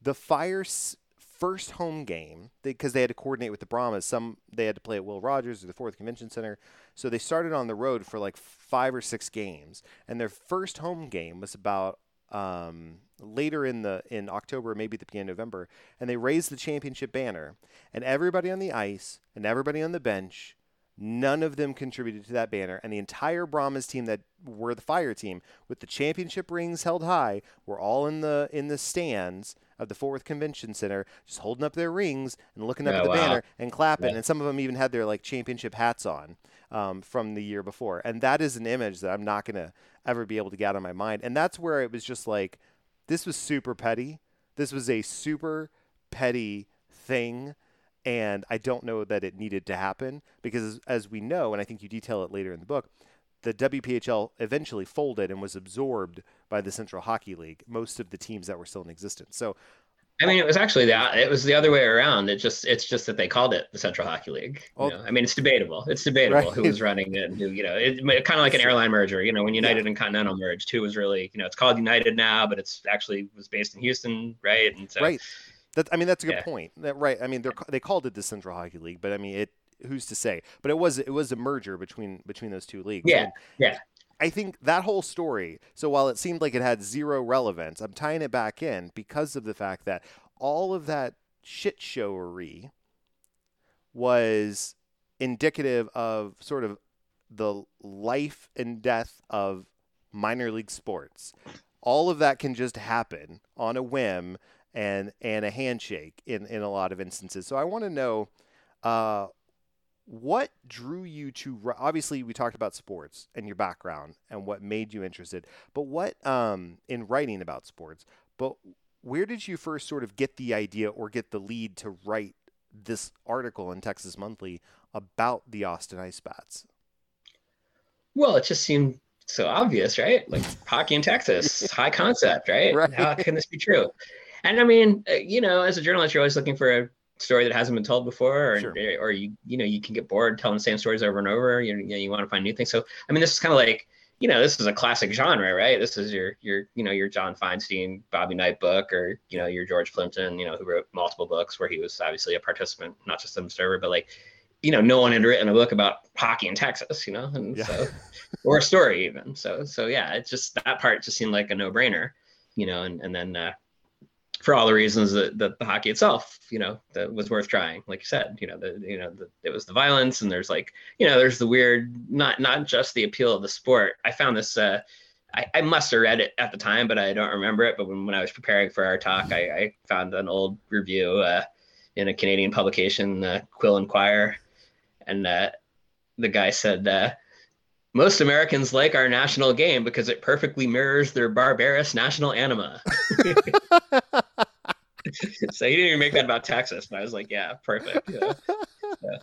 the Fire's first home game because they, they, had to coordinate with the Brahmas. Some they had to play at Will Rogers or the Fort Worth Convention Center, so they started on the road for like five or six games. And their first home game was about um, later in the in October, maybe the beginning of November, and they raised the championship banner. And everybody on the ice and everybody on the bench None of them contributed to that banner, and the entire Brahmas team that were the fire team with the championship rings held high were all in the in the stands of the Fort Worth Convention Center, just holding up their rings and looking up at the wow. banner and clapping. Yeah. And some of them even had their like championship hats on um, from the year before. And that is an image that I'm not gonna ever be able to get out of my mind. And that's where it was just like, this was super petty. This was a super petty thing and I don't know that it needed to happen because, as we know, and I think you detail it later in the book, the WPHL eventually folded and was absorbed by the Central Hockey League. Most of the teams that were still in existence. So, I mean, it was actually that it was the other way around. It just it's just that they called it the Central Hockey League. You know? I mean, it's debatable. It's debatable right. who was running it and who, you know, it, kind of like an airline merger. You know, when United yeah. and Continental merged, who was really, you know, it's called United now, but it's actually was based in Houston, right? And so, right. That I mean, that's a good yeah. point. That, right. I mean, they they called it the Central Hockey League, but I mean, it. Who's to say? But it was it was a merger between between those two leagues. Yeah. And yeah. I think that whole story. So while it seemed like it had zero relevance, I'm tying it back in because of the fact that all of that shit showery was indicative of sort of the life and death of minor league sports. All of that can just happen on a whim and and a handshake in in a lot of instances. So I want to know uh, what drew you to obviously we talked about sports and your background and what made you interested, but what um, in writing about sports, but where did you first sort of get the idea or get the lead to write this article in Texas Monthly about the Austin Ice Bats? Well, it just seemed so obvious, right? Like hockey in Texas, [laughs] high concept, right? right? How can this be true? And I mean, uh, you know, as a journalist, you're always looking for a story that hasn't been told before, or, sure. or you, you know, you can get bored telling the same stories over and over. You, you, know, you want to find new things. So, I mean, this is kind of like, you know, this is a classic genre, right? This is your, your, you know, your John Feinstein, Bobby Knight book, or, you know, your George Plimpton, you know, who wrote multiple books where he was obviously a participant, not just an observer, but like, you know, no one had written a book about hockey in Texas, you know, and yeah. so [laughs] or a story even. So so yeah, it's just that part just seemed like a no brainer, you know, and and then uh, for all the reasons that, that the hockey itself, you know, that was worth trying. Like you said, you know, the you know the, it was the violence and there's like you know there's the weird not not just the appeal of the sport. I found this. Uh, I, I must have read it at the time, but I don't remember it. But when, when I was preparing for our talk, I, I found an old review uh, in a Canadian publication, uh, Quill & Quire, and uh, the guy said, uh, "Most Americans like our national game because it perfectly mirrors their barbarous national anima." [laughs] [laughs] [laughs] so he didn't even make that about Texas, but I was like, "Yeah, perfect." Yeah. Yeah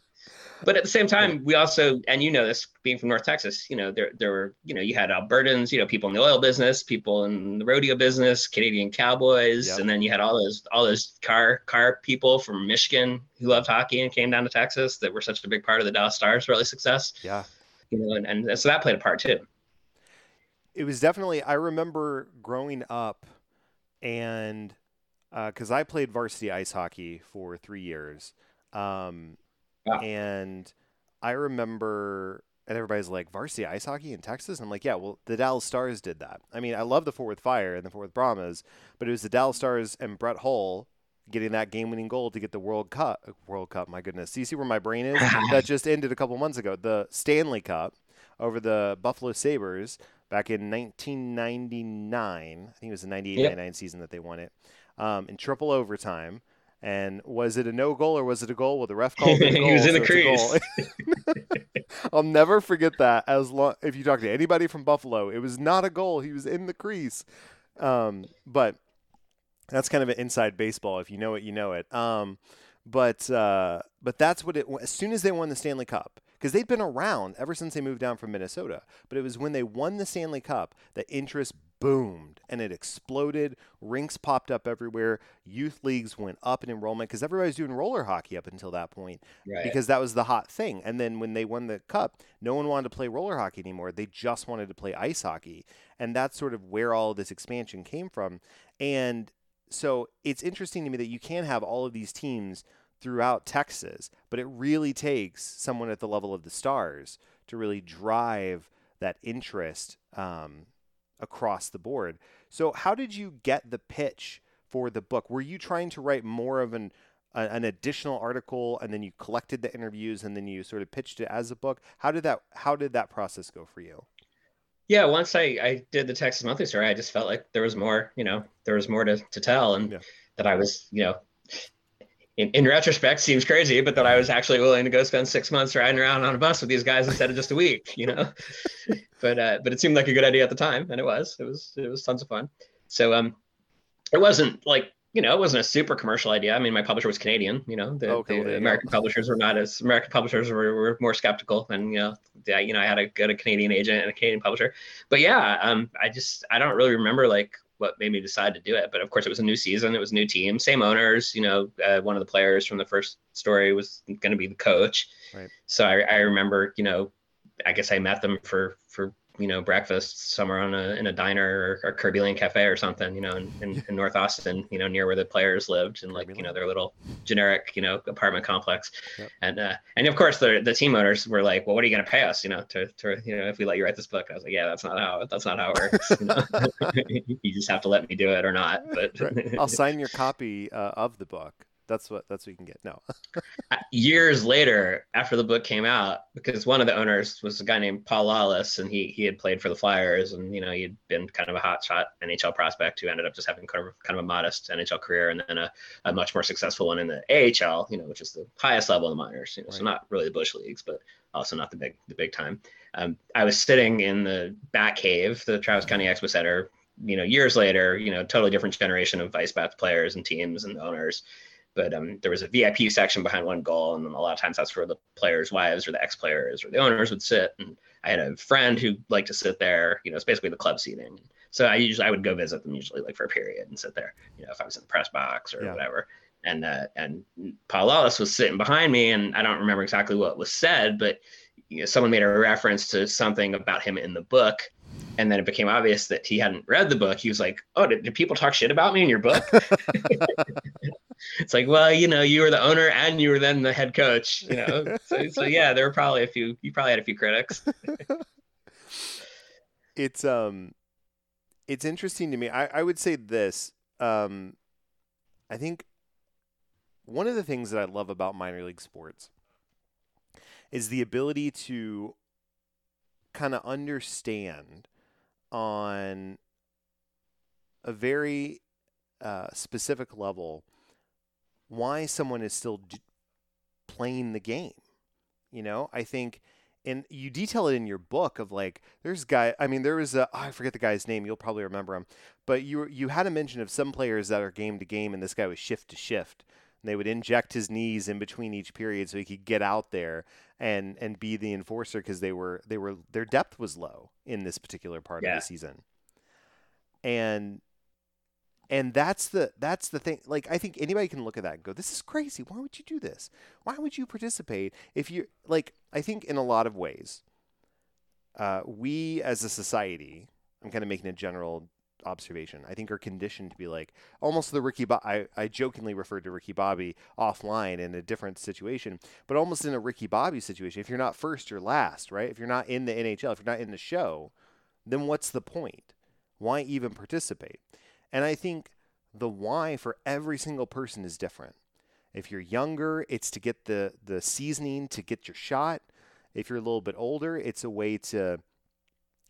but at the same time, we also, and you know this, being from North Texas, you know, there there were, you know, you had Albertans, you know, people in the oil business, people in the rodeo business, Canadian cowboys, yep. and then you had all those all those car car people from Michigan who loved hockey and came down to Texas that were such a big part of the Dallas Stars' early success. Yeah, you know, and, and so that played a part too. It was definitely. I remember growing up, and because uh, I played varsity ice hockey for three years. Um, Wow. And I remember, and everybody's like, varsity ice hockey in Texas? And I'm like, yeah, well, the Dallas Stars did that. I mean, I love the Fort Worth Fire and the Fort Worth Brahmas, but it was the Dallas Stars and Brett Hull getting that game-winning goal to get the World Cup. World Cup, my goodness. See, see where my brain is? [laughs] that just ended a couple months ago. The Stanley Cup over the Buffalo Sabres back in 1999. I think it was the 98 yep. 99 season that they won it um, in triple overtime. And was it a no goal or was it a goal? Well, the ref called it a [laughs] goal. he was in so the crease. [laughs] [laughs] I'll never forget that. As long if you talk to anybody from Buffalo, it was not a goal. He was in the crease. Um, but that's kind of an inside baseball. If you know it, you know it. Um, but uh, but that's what it. As soon as they won the Stanley Cup, because they'd been around ever since they moved down from Minnesota. But it was when they won the Stanley Cup that interest boomed and it exploded. Rinks popped up everywhere. Youth leagues went up in enrollment because everybody was doing roller hockey up until that point right. because that was the hot thing. And then when they won the cup, no one wanted to play roller hockey anymore. They just wanted to play ice hockey. And that's sort of where all of this expansion came from. And so it's interesting to me that you can have all of these teams throughout Texas, but it really takes someone at the level of the stars to really drive that interest um, across the board. So, how did you get the pitch for the book? Were you trying to write more of an a, an additional article, and then you collected the interviews, and then you sort of pitched it as a book? How did that How did that process go for you? Yeah, once I, I did the Texas Monthly story, I just felt like there was more, you know, there was more to, to tell, and yeah. that I was, you know, in, in retrospect seems crazy, but that I was actually willing to go spend six months riding around on a bus with these guys instead of just a week, you know. [laughs] but uh, but it seemed like a good idea at the time, and it was. It was it was tons of fun. So um, it wasn't like you know, it wasn't a super commercial idea. I mean, my publisher was Canadian. You know, the, okay, the American go. publishers were not as American publishers were, were more skeptical, and you know, yeah, you know, I had a good a Canadian agent and a Canadian publisher. But yeah, um, I just I don't really remember like what made me decide to do it. But of course, it was a new season. It was a new team, same owners. You know, uh, one of the players from the first story was going to be the coach. Right. So I, I remember, you know, I guess I met them for for you know breakfast somewhere on a in a diner or, or Kerbey Lane Cafe or something, you know, in, in, in, North Austin, you know, near where the players lived and like you know their little generic you know apartment complex, yep. and uh, and of course the the team owners were like, well, what are you going to pay us, you know, to, to you know if we let you write this book? I was like, yeah, that's not how that's not how it works. You, know? [laughs] [laughs] you just have to let me do it or not. But right. I'll sign your [laughs] copy uh, of the book. That's what that's what you can get. No. [laughs] Uh, years later, after the book came out, because one of the owners was a guy named Paul Lawless, and he he had played for the Flyers, and you know he'd been kind of a hot shot NHL prospect who ended up just having kind of kind of a modest NHL career, and then a, a much more successful one in the AHL, you know, which is the highest level of the minors, you know, right. so not really the bush leagues, but also not the big the big time. Um, I was sitting in the Bat Cave, the Travis County Expo Center, you know, years later, you know, totally different generation of Ice Bats players and teams and owners but um, there was a VIP section behind one goal, and a lot of times that's where the players' wives or the ex-players or the owners would sit. And I had a friend who liked to sit there. You know, it's basically the club seating. So I usually I would go visit them usually like for a period and sit there. You know, if I was in the press box or yeah. whatever. And uh, and Paul Lawless was sitting behind me, and I don't remember exactly what was said, but you know, someone made a reference to something about him in the book, and then it became obvious that he hadn't read the book. He was like, "Oh, did, did people talk shit about me in your book?" [laughs] it's like, well, you know, you were the owner and you were then the head coach. You know, so, so yeah, there were probably a few. You probably had a few critics. [laughs] it's um, it's interesting to me. I I would say this. Um, I think one of the things that I love about minor league sports is the ability to kind of understand on a very uh, specific level why someone is still d- playing the game. You know, I think, and you detail it in your book of like, there's guy. I mean, there was a oh, I forget the guy's name. You'll probably remember him, but you you had a mention of some players that are game to game, and this guy was shift to shift. And they would inject his knees in between each period so he could get out there and and be the enforcer because they were they were their depth was low in this particular part yeah. of the season. And and that's the that's the thing like i think anybody can look at that and go this is crazy why would you do this why would you participate if you like i think in a lot of ways uh, we as a society i'm kind of making a general observation. I think are conditioned to be like almost the Ricky. Bo- I I jokingly referred to Ricky Bobby offline in a different situation, but almost in a Ricky Bobby situation. If you're not first, you're last, right? If you're not in the NHL, if you're not in the show, then what's the point? Why even participate? And I think the why for every single person is different. If you're younger, it's to get the the seasoning to get your shot. If you're a little bit older, it's a way to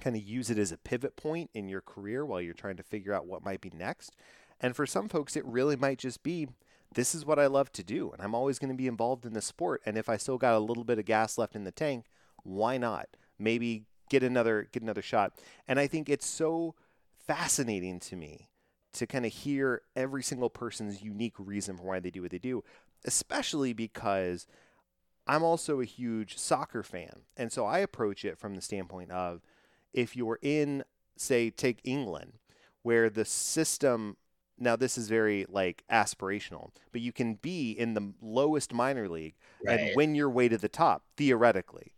kind of use it as a pivot point in your career while you're trying to figure out what might be next. And for some folks, it really might just be this is what I love to do, and I'm always going to be involved in the sport. And if I still got a little bit of gas left in the tank, why not? Maybe get another get another shot. And I think it's so fascinating to me to kind of hear every single person's unique reason for why they do what they do, especially because I'm also a huge soccer fan. And so I approach it from the standpoint of if you're in, say, take England, where the system now this is very like aspirational, but you can be in the lowest minor league right. and win your way to the top theoretically.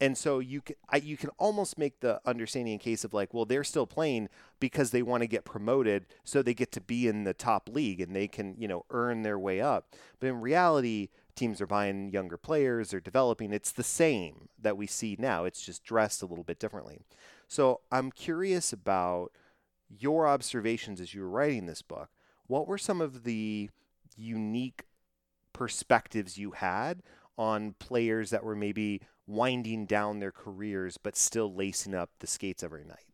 And so you can I, you can almost make the understanding in case of like, well, they're still playing because they want to get promoted, so they get to be in the top league and they can you know earn their way up. But in reality, teams are buying younger players, they're developing. It's the same that we see now. It's just dressed a little bit differently. So I'm curious about your observations as you were writing this book. What were some of the unique perspectives you had on players that were maybe winding down their careers but still lacing up the skates every night?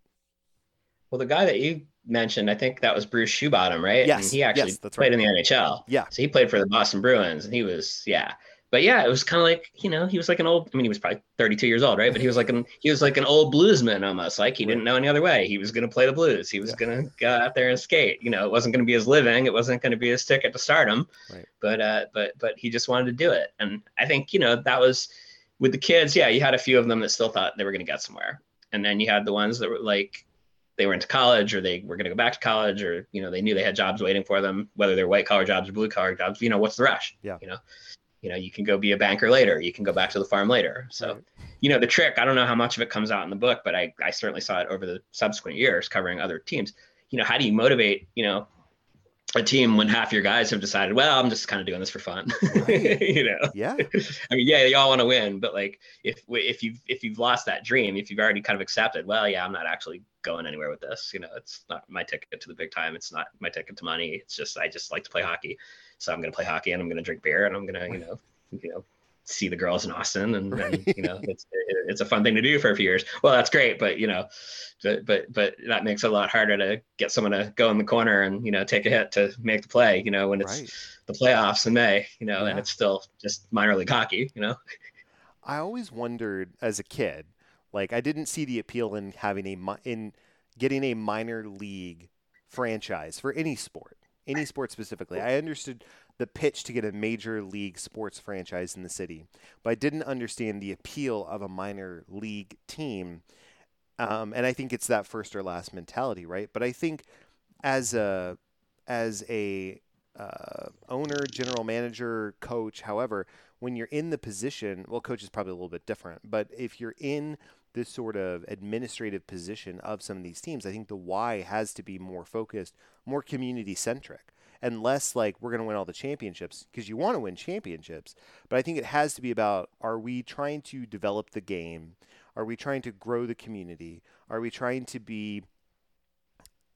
Well, the guy that you mentioned, I think that was Bruce Shoebottom, right? Yes. And he actually yes, that's played right. in the NHL. Yeah. So he played for the Boston Bruins and he was, yeah but yeah, it was kind of like you know he was like an old. I mean, he was probably 32 years old, right? But he was like an he was like an old bluesman almost. Like he didn't know any other way. He was going to play the blues. He was yeah. going to go out there and skate. You know, it wasn't going to be his living. It wasn't going to be his ticket to stardom. Right. But uh, but but he just wanted to do it. And I think you know that was with the kids. Yeah, you had a few of them that still thought they were going to get somewhere, and then you had the ones that were like they were into college or they were going to go back to college or you know they knew they had jobs waiting for them whether they're white collar jobs or blue collar jobs you know what's the rush? Yeah. You know you know you can go be a banker later you can go back to the farm later. So right. you know the trick i don't know how much of it comes out in the book but i i certainly saw it over the subsequent years covering other teams. You know how do you motivate you know a team when half your guys have decided well i'm just kind of doing this for fun. Right. [laughs] you know? Yeah. [laughs] I mean yeah they all want to win but like if if you've if you've lost that dream if you've already kind of accepted well yeah i'm not actually going anywhere with this you know it's not my ticket to the big time it's not my ticket to money it's just i just like to play hockey. So I'm going to play hockey and I'm going to drink beer and I'm going to, you know, you know, see the girls in Austin and, right. and you know, it's, it's a fun thing to do for a few years. Well, that's great. But, you know, but, but, but that makes it a lot harder to get someone to go in the corner and, you know, take a hit to make the play, you know, when it's right. the playoffs in May, you know, yeah. and it's still just minor league hockey, you know? I always wondered as a kid, like I didn't see the appeal in having a, in getting a minor league franchise for any sport any sport specifically. I understood the pitch to get a major league sports franchise in the city, but I didn't understand the appeal of a minor league team. Um, and I think it's that first or last mentality, right? But I think as a as a uh, owner, general manager, coach, however, when you're in the position, well, coach is probably a little bit different, but if you're in this sort of administrative position of some of these teams, I think the why has to be more focused, more community centric, and less like we're going to win all the championships because you want to win championships. But I think it has to be about are we trying to develop the game? Are we trying to grow the community? Are we trying to be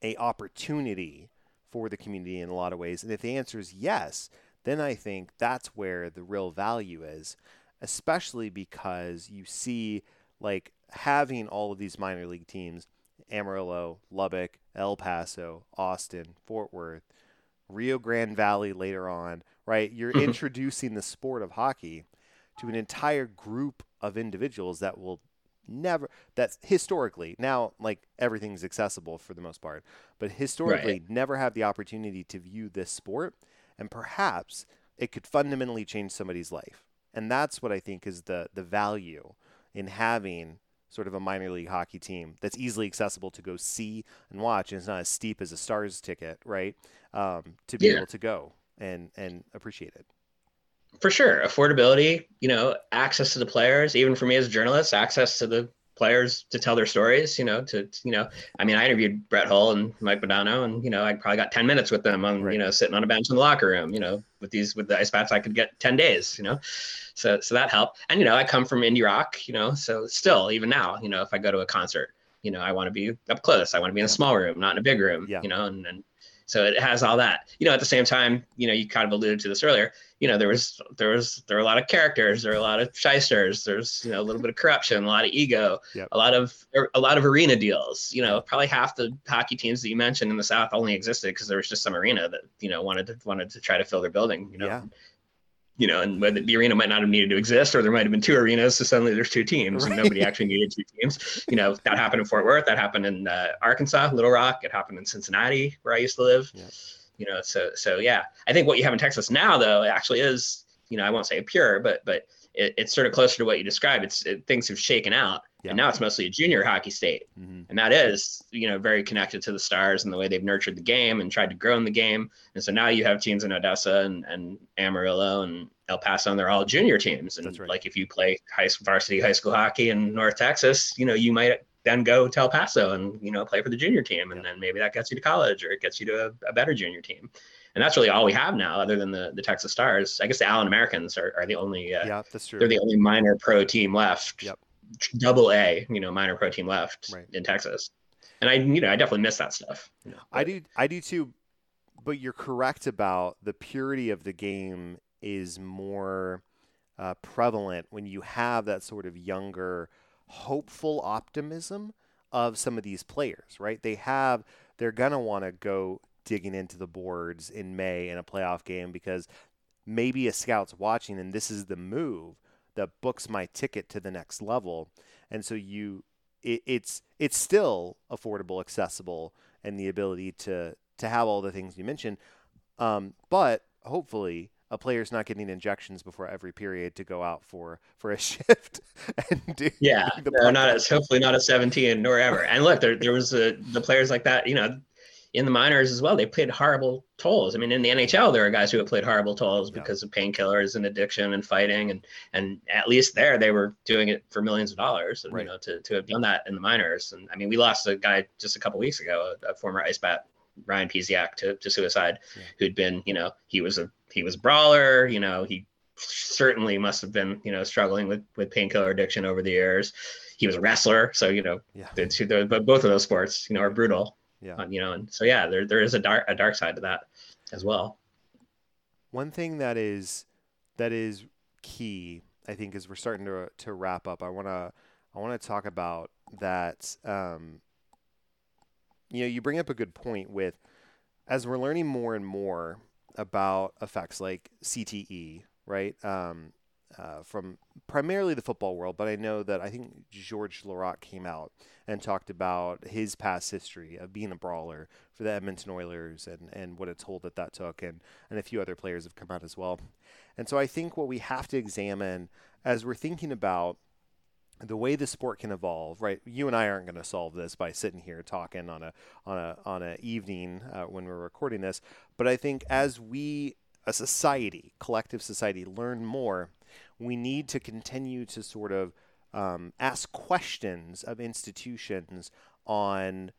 a opportunity for the community in a lot of ways? And if the answer is yes, then I think that's where the real value is, especially because you see like having all of these minor league teams Amarillo, Lubbock, El Paso, Austin, Fort Worth, Rio Grande Valley later on, right? You're mm-hmm. introducing the sport of hockey to an entire group of individuals that will never that's historically now like everything's accessible for the most part but historically right. never have the opportunity to view this sport and perhaps it could fundamentally change somebody's life and that's what i think is the the value in having sort of a minor league hockey team that's easily accessible to go see and watch, and it's not as steep as a Stars ticket, right? Um, to be yeah. able to go and and appreciate it. For sure, affordability, you know, access to the players. Even for me as a journalist, access to the players to tell their stories. You know, to you know, I mean, I interviewed Brett Hull and Mike Modano, and you know, I probably got ten minutes with them on right. you know sitting on a bench in the locker room. You know, with these with the ice bats, I could get ten days. You know, so so that helped. And you know, I come from indie rock. You know, so still even now, you know, if I go to a concert, you know, I want to be up close. I want to be in a small room, not in a big room. Yeah. You know, and, and so it has all that. You know, at the same time, you know, you kind of alluded to this earlier. You know, there was there was there were a lot of characters, there were a lot of shysters. There's you know a little bit of corruption, a lot of ego, yep. a lot of a lot of arena deals. You know, probably half the hockey teams that you mentioned in the South only existed because there was just some arena that you know wanted to wanted to try to fill their building. You know, yeah you know, and whether the arena might not have needed to exist, or there might have been two arenas, so suddenly there's two teams, right. and nobody actually needed two teams. You know, that happened in Fort Worth, that happened in uh, Arkansas, Little Rock, it happened in Cincinnati, where I used to live. You know, so so yeah, I think what you have in Texas now, though, actually is, you know, I won't say pure, but but it, it's sort of closer to what you described. It's it, things have shaken out, yeah. and now it's mostly a junior hockey state, mm-hmm. and that is you know very connected to the stars and the way they've nurtured the game and tried to grow in the game. And so now you have teams in Odessa and, and Amarillo and El Paso, and they're all junior teams. And right. like if you play high varsity high school hockey in North Texas, you know you might then go to El Paso and you know play for the junior team, and then maybe that gets you to college or it gets you to a, a better junior team and that's really all we have now, other than the the Texas Stars. I guess the Allen Americans are, are the only. Uh, yeah, that's true. They're the only minor pro team left. Yep. Double A, you know, minor pro team left right. in Texas, and I, you know, I definitely miss that stuff. You know, I do, I do too. But you're correct about the purity of the game is more uh, prevalent when you have that sort of younger, hopeful optimism of some of these players, right? They have, they're gonna want to go digging into the boards in May in a playoff game because maybe a scout's watching and this is the move that books my ticket to the next level. And so you it, it's it's still affordable, accessible, and the ability to to have all the things you mentioned. Um, but hopefully a player's not getting injections before every period to go out for for a [laughs] shift and do yeah [laughs] no, not as hopefully not a 17 nor ever and look there, there was a, the players like that you know in the minors as well, they played horrible tolls. I mean, in the NHL, there are guys who have played horrible tolls yeah. because of painkillers and addiction and fighting, and and at least there they were doing it for millions of dollars. right. You know, to to have done that in the minors, and I mean, we lost a guy just a couple weeks ago, a, a former ice bat, Ryan Pisiak, to to suicide, yeah. who'd been, you know, he was a he was a brawler, you know, he certainly must have been, you know, struggling with with painkiller addiction over the years. He was a wrestler, so you know, yeah. the two, the, but both of those sports, you know, are brutal yeah. Uh, you know, and so yeah, there there is a dark a dark side to that as well. One thing that is that is key, I think, as we're starting to to wrap up. I wanna I wanna talk about that. Um, you know, you bring up a good point with as we're learning more and more about effects like CTE, right? Um, uh, from primarily the football world, but I know that I think George Laraque came out and talked about his past history of being a brawler for the Edmonton Oilers and, and what a toll that that took, and, and a few other players have come out as well. And so I think what we have to examine as we're thinking about the way the sport can evolve, right? You and I aren't going to solve this by sitting here talking on a on a on a evening uh, when we're recording this, but I think as we, a society, collective society, learn more we need to continue to sort of um, ask questions of institutions on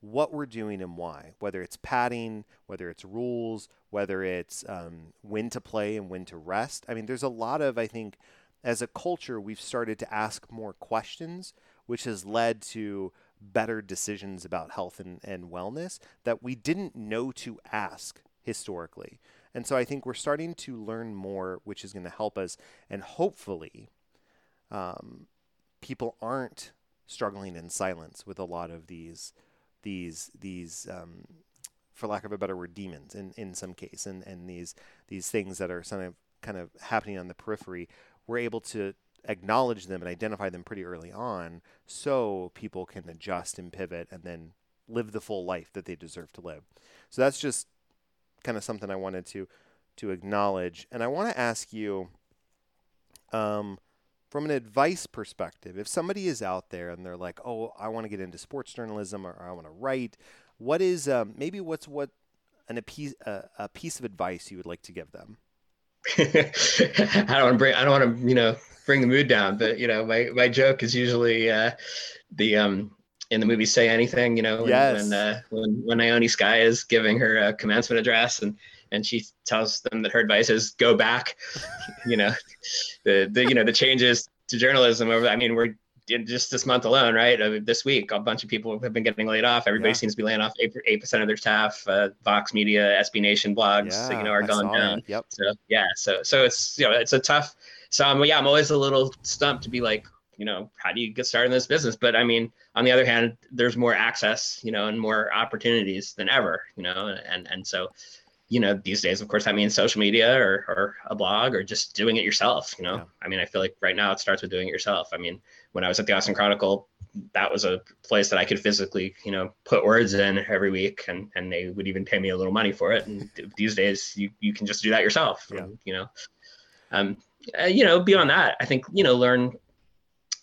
what we're doing and why, whether it's padding, whether it's rules, whether it's um, when to play and when to rest. I mean, there's a lot of, I think, as a culture, we've started to ask more questions, which has led to better decisions about health and, and wellness that we didn't know to ask historically. And so I think we're starting to learn more, which is going to help us. And hopefully, um, people aren't struggling in silence with a lot of these, these, these, um, for lack of a better word, demons in, in some case, and, and these, these things that are kind of, kind of happening on the periphery. We're able to acknowledge them and identify them pretty early on so people can adjust and pivot and then live the full life that they deserve to live. So that's just kind of something I wanted to to acknowledge. And I want to ask you um, from an advice perspective, if somebody is out there and they're like, "Oh, I want to get into sports journalism or I want to write," what is um, maybe what's what an, a piece a, a piece of advice you would like to give them? I don't want to bring I don't want to you know bring the mood down, but you know my my joke is usually uh, the um in the movie Say Anything, you know, when yes. when, uh, when, when Ione Skye is giving her a commencement address and and she tells them that her advice is go back, you know, [laughs] the the you know the changes to journalism over. I mean, we're just this month alone, right? Uh, this week, a bunch of people have been getting laid off. Everybody yeah. seems to be laying off eight percent of their staff. Uh, Vox Media, SB Nation blogs, yeah, you know, are gone down. Yep. So yeah, so so it's you know it's a tough. So I'm yeah, I'm always a little stumped to be like, you know, how do you get started in this business? But I mean, on the other hand, there's more access, you know, and more opportunities than ever, you know, and and so, you know, these days, of course, that means social media or or a blog or just doing it yourself. You know, yeah. I mean, I feel like right now it starts with doing it yourself. I mean, when I was at the Austin Chronicle, that was a place that I could physically, you know, put words in every week, and and they would even pay me a little money for it. And [laughs] these days, you you can just do that yourself. Yeah. And, you know, um, uh, you know, beyond that, I think you know, learn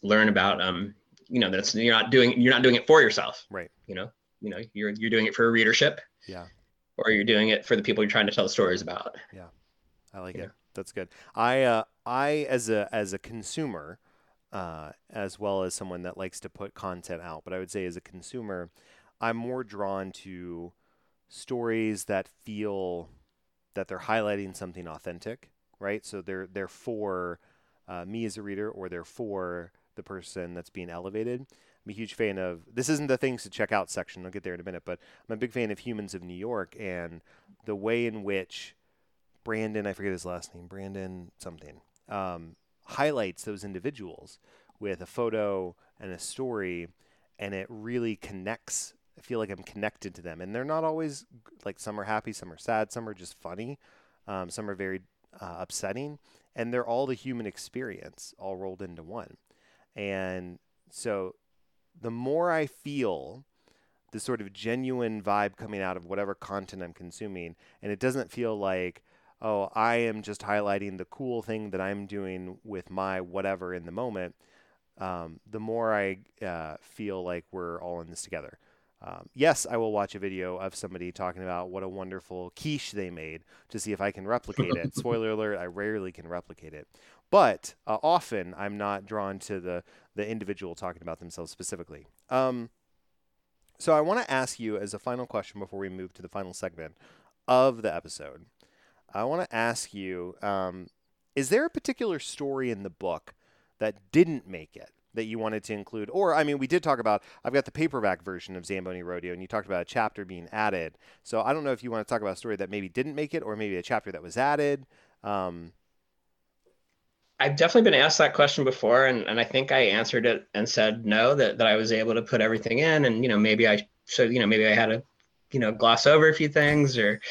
learn about um you know that's you're not doing you're not doing it for yourself right you know you know you're you're doing it for a readership yeah or you're doing it for the people you're trying to tell stories about. Yeah. I like yeah. it. That's good. I uh i as a as a consumer uh as well as someone that likes to put content out but i would say as a consumer i'm more drawn to stories that feel that they're highlighting something authentic right? So they're they're for uh, me as a reader or they're for the person that's being elevated. I'm a huge fan of this isn't the things to check out section. I'll get there in a minute, but I'm a big fan of Humans of New York and the way in which Brandon, I forget his last name, Brandon something, um, highlights those individuals with a photo and a story, and it really connects. I feel like I'm connected to them, and they're not always like some are happy, some are sad, some are just funny, um, some are very uh, upsetting, and they're all the human experience all rolled into one. And so the more I feel the sort of genuine vibe coming out of whatever content I'm consuming, and it doesn't feel like, oh, I am just highlighting the cool thing that I'm doing with my whatever in the moment, um, the more I uh, feel like we're all in this together. Um, yes, I will watch a video of somebody talking about what a wonderful quiche they made to see if I can replicate it. [laughs] Spoiler alert, I rarely can replicate it. But uh, often I'm not drawn to the, the individual talking about themselves specifically. Um, so I want to ask you as a final question before we move to the final segment of the episode. I want to ask you um, is there a particular story in the book that didn't make it? that you wanted to include? Or, I mean, we did talk about, I've got the paperback version of Zamboni Rodeo, and you talked about a chapter being added. So I don't know if you want to talk about a story that maybe didn't make it, or maybe a chapter that was added. Um, I've definitely been asked that question before, and, and I think I answered it and said no, that, that I was able to put everything in. And, you know, maybe I, so, you know, maybe I had to, you know, gloss over a few things or,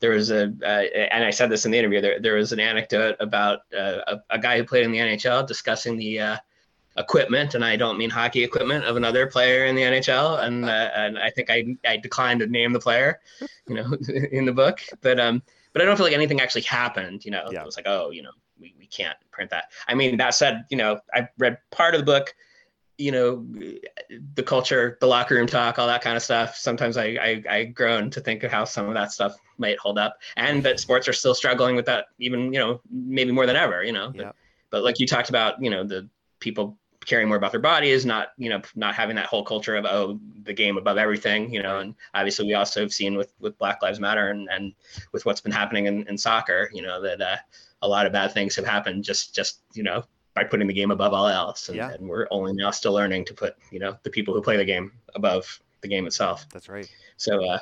there was a, uh, and I said this in the interview. There, there was an anecdote about uh, a, a, guy who played in the NHL discussing the uh, equipment, and I don't mean hockey equipment of another player in the NHL. And uh, and I think I I declined to name the player, you know, [laughs] in the book. But um, but I don't feel like anything actually happened. You know, yeah. it was like, oh, you know, we, we can't print that. I mean, that said, you know, I read part of the book. You know, the culture, the locker room talk, all that kind of stuff. Sometimes I, I I groan to think of how some of that stuff might hold up, and that sports are still struggling with that, even you know, maybe more than ever. You know, but, yeah. but like you talked about, you know, the people caring more about their bodies, not you know not having that whole culture of oh the game above everything, you know. And obviously we also have seen with with Black Lives Matter and and with what's been happening in, in soccer, you know that uh, a lot of bad things have happened just just you know by putting the game above all else. And, yeah. and we're only now still learning to put you know the people who play the game above the game itself. That's right. So uh,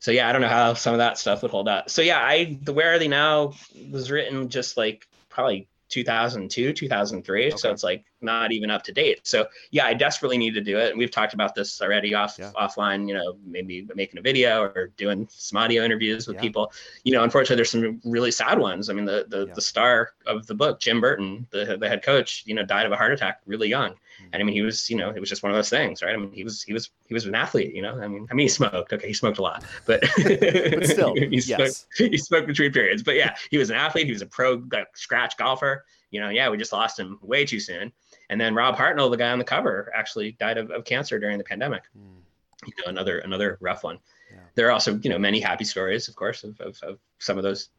so yeah, I don't know how some of that stuff would hold up. So yeah, I the Where Are They Now was written just like probably 2002 2003 okay. so it's like not even up to date so yeah i desperately need to do it and we've talked about this already off yeah. offline you know maybe making a video or doing some audio interviews with yeah. people you know unfortunately there's some really sad ones i mean the the, yeah. the star of the book jim burton the, the head coach you know died of a heart attack really young. And i mean he was you know it was just one of those things right i mean he was he was he was an athlete you know i mean i mean he smoked okay he smoked a lot but, [laughs] but still [laughs] he, yes. smoked, he smoked between periods but yeah he was an athlete he was a pro like, scratch golfer you know, yeah, we just lost him way too soon. And then Rob Hartnell, the guy on the cover, actually died of, of cancer during the pandemic. Mm. You know, another another rough one. Yeah. There are also, you know, many happy stories, of course, of, of, of some of those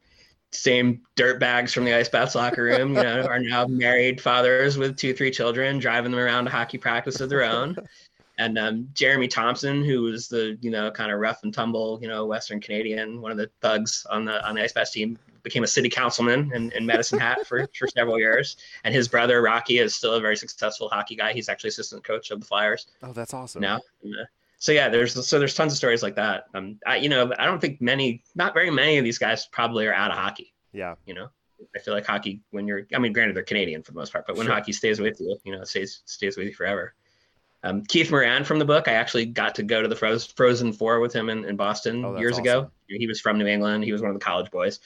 same dirt bags from the ice bats locker room, you know, are now married fathers with two, three children, driving them around to hockey practice of their own. And um, Jeremy Thompson, who was the, you know, kind of rough and tumble, you know, Western Canadian, one of the thugs on the on the ice bats team, became a city councilman in, in Medicine Hat for, for several years. And his brother, Rocky, is still a very successful hockey guy. He's actually assistant coach of the Flyers. Oh, that's awesome. Now. Uh, so yeah, there's so there's tons of stories like that. Um, I, you know, I don't think many, not very many of these guys probably are out of hockey. Yeah. You know, I feel like hockey when you're, I mean, granted they're Canadian for the most part, but when sure. hockey stays with you, you know, it stays stays with you forever. Um, Keith Moran from the book, I actually got to go to the Frozen Four with him in, in Boston oh, years awesome. ago. He was from New England. He was one of the college boys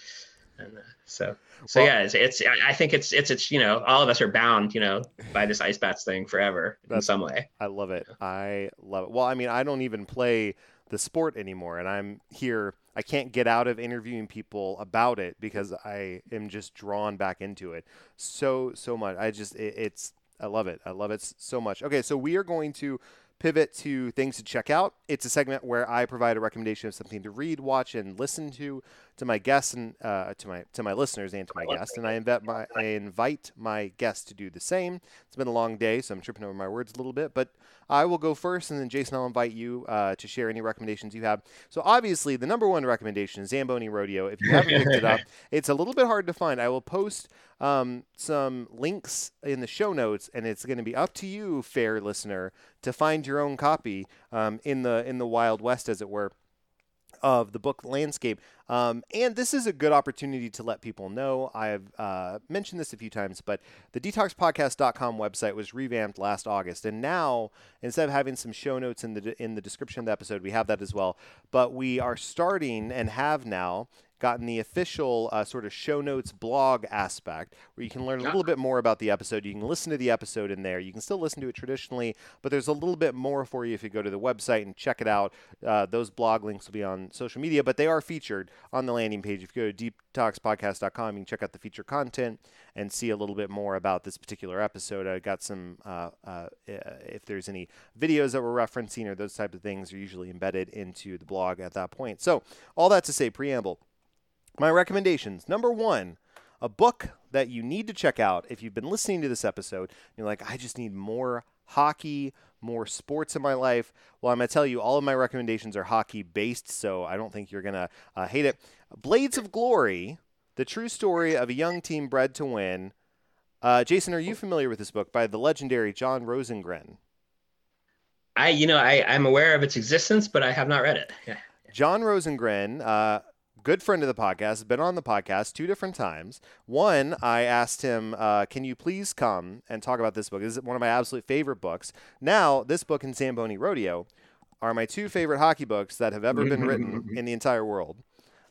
and uh, so so well, yeah it's, it's i think it's it's it's you know all of us are bound you know by this ice bats thing forever in some way. I love it. I love it. Well i mean i don't even play the sport anymore and i'm here i can't get out of interviewing people about it because i am just drawn back into it so so much. I just it, it's i love it. I love it so much. Okay so we are going to pivot to things to check out. It's a segment where I provide a recommendation of something to read, watch, and listen to to my guests and uh, to my to my listeners and to my guests. And I invite my I invite my guests to do the same. It's been a long day, so I'm tripping over my words a little bit, but I will go first, and then Jason, I'll invite you uh, to share any recommendations you have. So obviously, the number one recommendation is Zamboni Rodeo. If you haven't picked it up, [laughs] it's a little bit hard to find. I will post um, some links in the show notes, and it's going to be up to you, fair listener, to find your own copy um, in the in the Wild West, as it were of the book landscape. Um, and this is a good opportunity to let people know. I've uh, mentioned this a few times, but the detoxpodcast.com website was revamped last August, and now instead of having some show notes in the in the description of the episode, we have that as well. But we are starting and have now gotten the official uh, sort of show notes blog aspect where you can learn a little bit more about the episode. You can listen to the episode in there. You can still listen to it traditionally, but there's a little bit more for you if you go to the website and check it out. Uh, those blog links will be on social media, but they are featured on the landing page. If you go to detoxpodcast.com, you can check out the feature content and see a little bit more about this particular episode. I got some, uh, uh if there's any videos that we're referencing or those types of things, are usually embedded into the blog at that point. So, all that to say, preamble. My recommendations number one, a book that you need to check out if you've been listening to this episode. You're like, I just need more hockey, more sports in my life. Well, I'm going to tell you, all of my recommendations are hockey based, so I don't think you're going to uh, hate it. Blades of Glory, the true story of a young team bred to win. Uh, Jason, are you familiar with this book by the legendary John Rosengren? I, you know, I, I'm aware of its existence, but I have not read it. Yeah. [laughs] John Rosengren, uh, good friend of the podcast, has been on the podcast two different times. One, I asked him, uh, "Can you please come and talk about this book? This is one of my absolute favorite books." Now, this book and Zamboni Rodeo are my two favorite hockey books that have ever been written [laughs] in the entire world.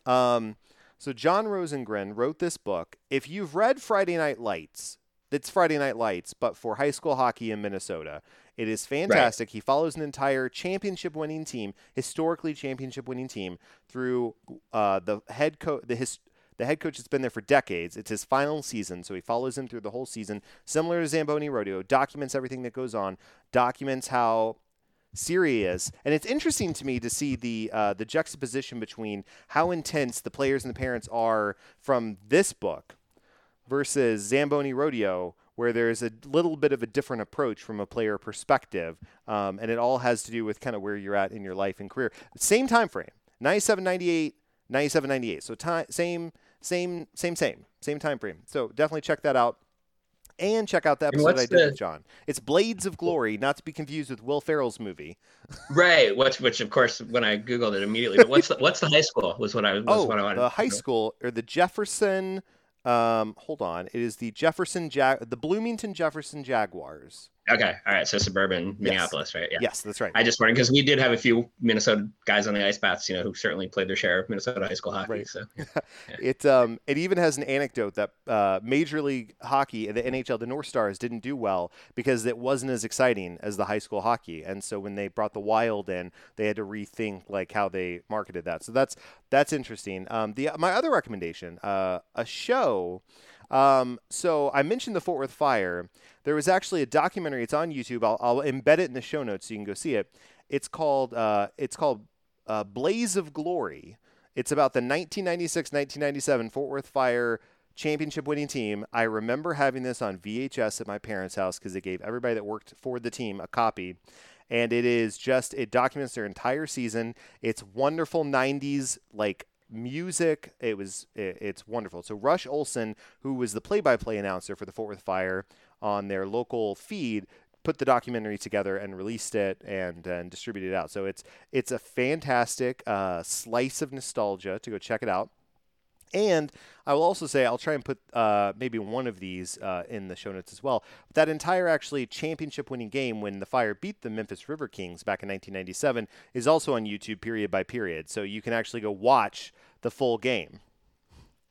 Um, so John Rosengren wrote this book. If you've read Friday Night Lights, it's Friday Night Lights, but for high school hockey in Minnesota. It is fantastic. Right. He follows an entire championship winning team, historically championship winning team, through uh, the head coach, the his. The head coach has been there for decades. It's his final season, so he follows him through the whole season. Similar to Zamboni Rodeo, documents everything that goes on, documents how serious. And it's interesting to me to see the uh, the juxtaposition between how intense the players and the parents are from this book versus Zamboni Rodeo, where there's a little bit of a different approach from a player perspective, um, and it all has to do with kind of where you're at in your life and career. Same time frame, 97, 98, 97, 98. So time, same, same, same, same, same time frame. So definitely check that out. And check out the episode I did the... with John. It's Blades of Glory, not to be confused with Will Ferrell's movie. right, which, which of course, when I googled it immediately. But what's the, [laughs] what's the high school? Was what I was oh, what I wanted. The high school or the Jefferson um, hold on. It is the Jefferson Jag, the Bloomington Jefferson Jaguars. Okay. All right. So suburban Minneapolis, right? Yeah. Yes, that's right. I just wondered because we did have a few Minnesota guys on the ice bats, you know, who certainly played their share of Minnesota high school hockey. Right. So yeah. [laughs] it um it even has an anecdote that uh, Major League Hockey, the NHL, the North Stars didn't do well because it wasn't as exciting as the high school hockey, and so when they brought the Wild in, they had to rethink like how they marketed that. So that's that's interesting. Um, the my other recommendation, uh, a show. Um, so I mentioned the Fort Worth fire. There was actually a documentary. It's on YouTube. I'll, I'll embed it in the show notes so you can go see it. It's called uh, it's called uh, Blaze of Glory. It's about the 1996-1997 Fort Worth Fire championship winning team. I remember having this on VHS at my parents' house because they gave everybody that worked for the team a copy. And it is just it documents their entire season. It's wonderful 90s like music. It was it, it's wonderful. So Rush Olson, who was the play-by-play announcer for the Fort Worth Fire on their local feed, put the documentary together and released it and and distributed it out. So it's it's a fantastic uh, slice of nostalgia to go check it out. And I will also say I'll try and put uh, maybe one of these uh, in the show notes as well. That entire actually championship winning game when the Fire beat the Memphis River Kings back in 1997 is also on YouTube period by period. So you can actually go watch the full game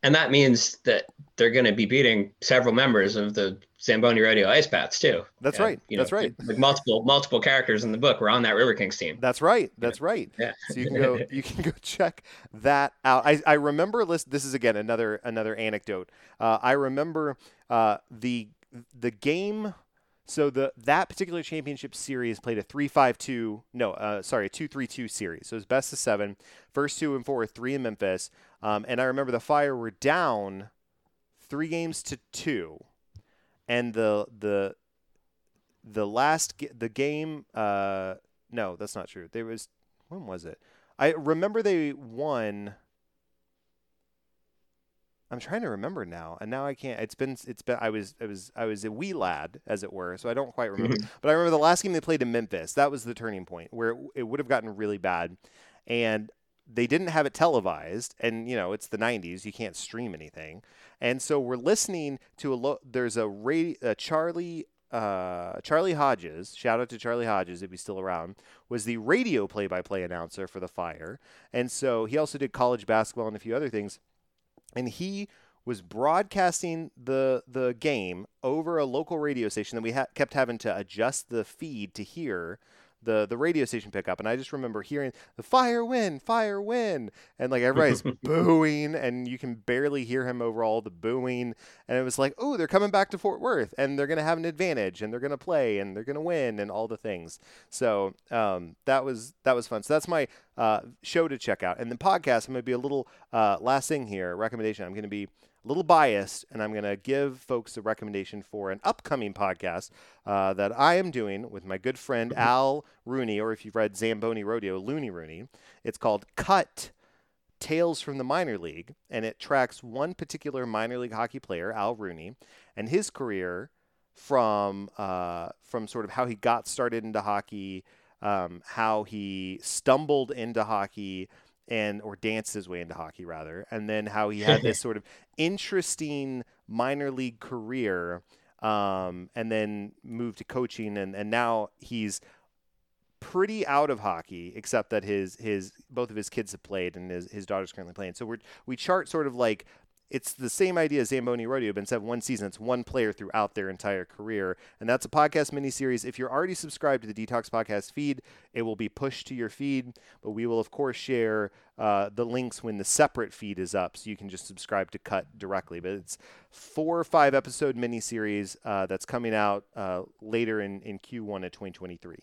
and that means that they're going to be beating several members of the Zamboni Rodeo Ice Bats too. That's right. You know, That's right. Like multiple multiple characters in the book were on that River Kings team. That's right. That's right. Yeah. so you can go you can go [laughs] check that out. I, I remember list. This is again another another anecdote. Uh, I remember uh, the the game so the that particular championship series played a three-five-two. No, uh, sorry, a two-three-two series. So it was best of seven. First two and four were three in Memphis. Um, and I remember the Fire were down three games to two, and the the the last the game. Uh, no, that's not true. There was when was it? I remember they won I'm trying to remember now, and now I can't. It's been it's been I was I was I was a wee lad, as it were, so I don't quite remember. Mm-hmm. But I remember the last game they played in Memphis. That was the turning point where it, it would have gotten really bad, and they didn't have it televised. And you know, it's the '90s; you can't stream anything. And so we're listening to a lo- there's a, radio, a Charlie uh, Charlie Hodges, shout out to Charlie Hodges if he's still around, was the radio play by play announcer for the Fire. And so he also did college basketball and a few other things and he was broadcasting the the game over a local radio station that we ha- kept having to adjust the feed to hear the the radio station pickup and I just remember hearing the fire win fire win and like everybody's [laughs] booing and you can barely hear him over all the booing and it was like oh they're coming back to Fort Worth and they're gonna have an advantage and they're gonna play and they're gonna win and all the things. So um, that was that was fun. So that's my uh, show to check out. And the podcast I'm gonna be a little uh, last thing here recommendation I'm gonna be a little biased, and I'm going to give folks a recommendation for an upcoming podcast uh, that I am doing with my good friend mm-hmm. Al Rooney, or if you've read Zamboni Rodeo, Looney Rooney. It's called Cut Tales from the Minor League, and it tracks one particular minor league hockey player, Al Rooney, and his career from uh, from sort of how he got started into hockey, um, how he stumbled into hockey, and or danced his way into hockey rather, and then how he had this [laughs] sort of interesting minor league career, um, and then moved to coaching, and and now he's pretty out of hockey, except that his his both of his kids have played and his his daughter's currently playing. So we we chart sort of like it's the same idea as Zamboni Rodeo, but instead of one season, it's one player throughout their entire career. And that's a podcast miniseries. If you're already subscribed to the Detox Podcast feed, it will be pushed to your feed. But we will, of course, share uh, the links when the separate feed is up, so you can just subscribe to Cut directly. But it's four or five episode miniseries uh, that's coming out uh, later in, in Q1 of 2023.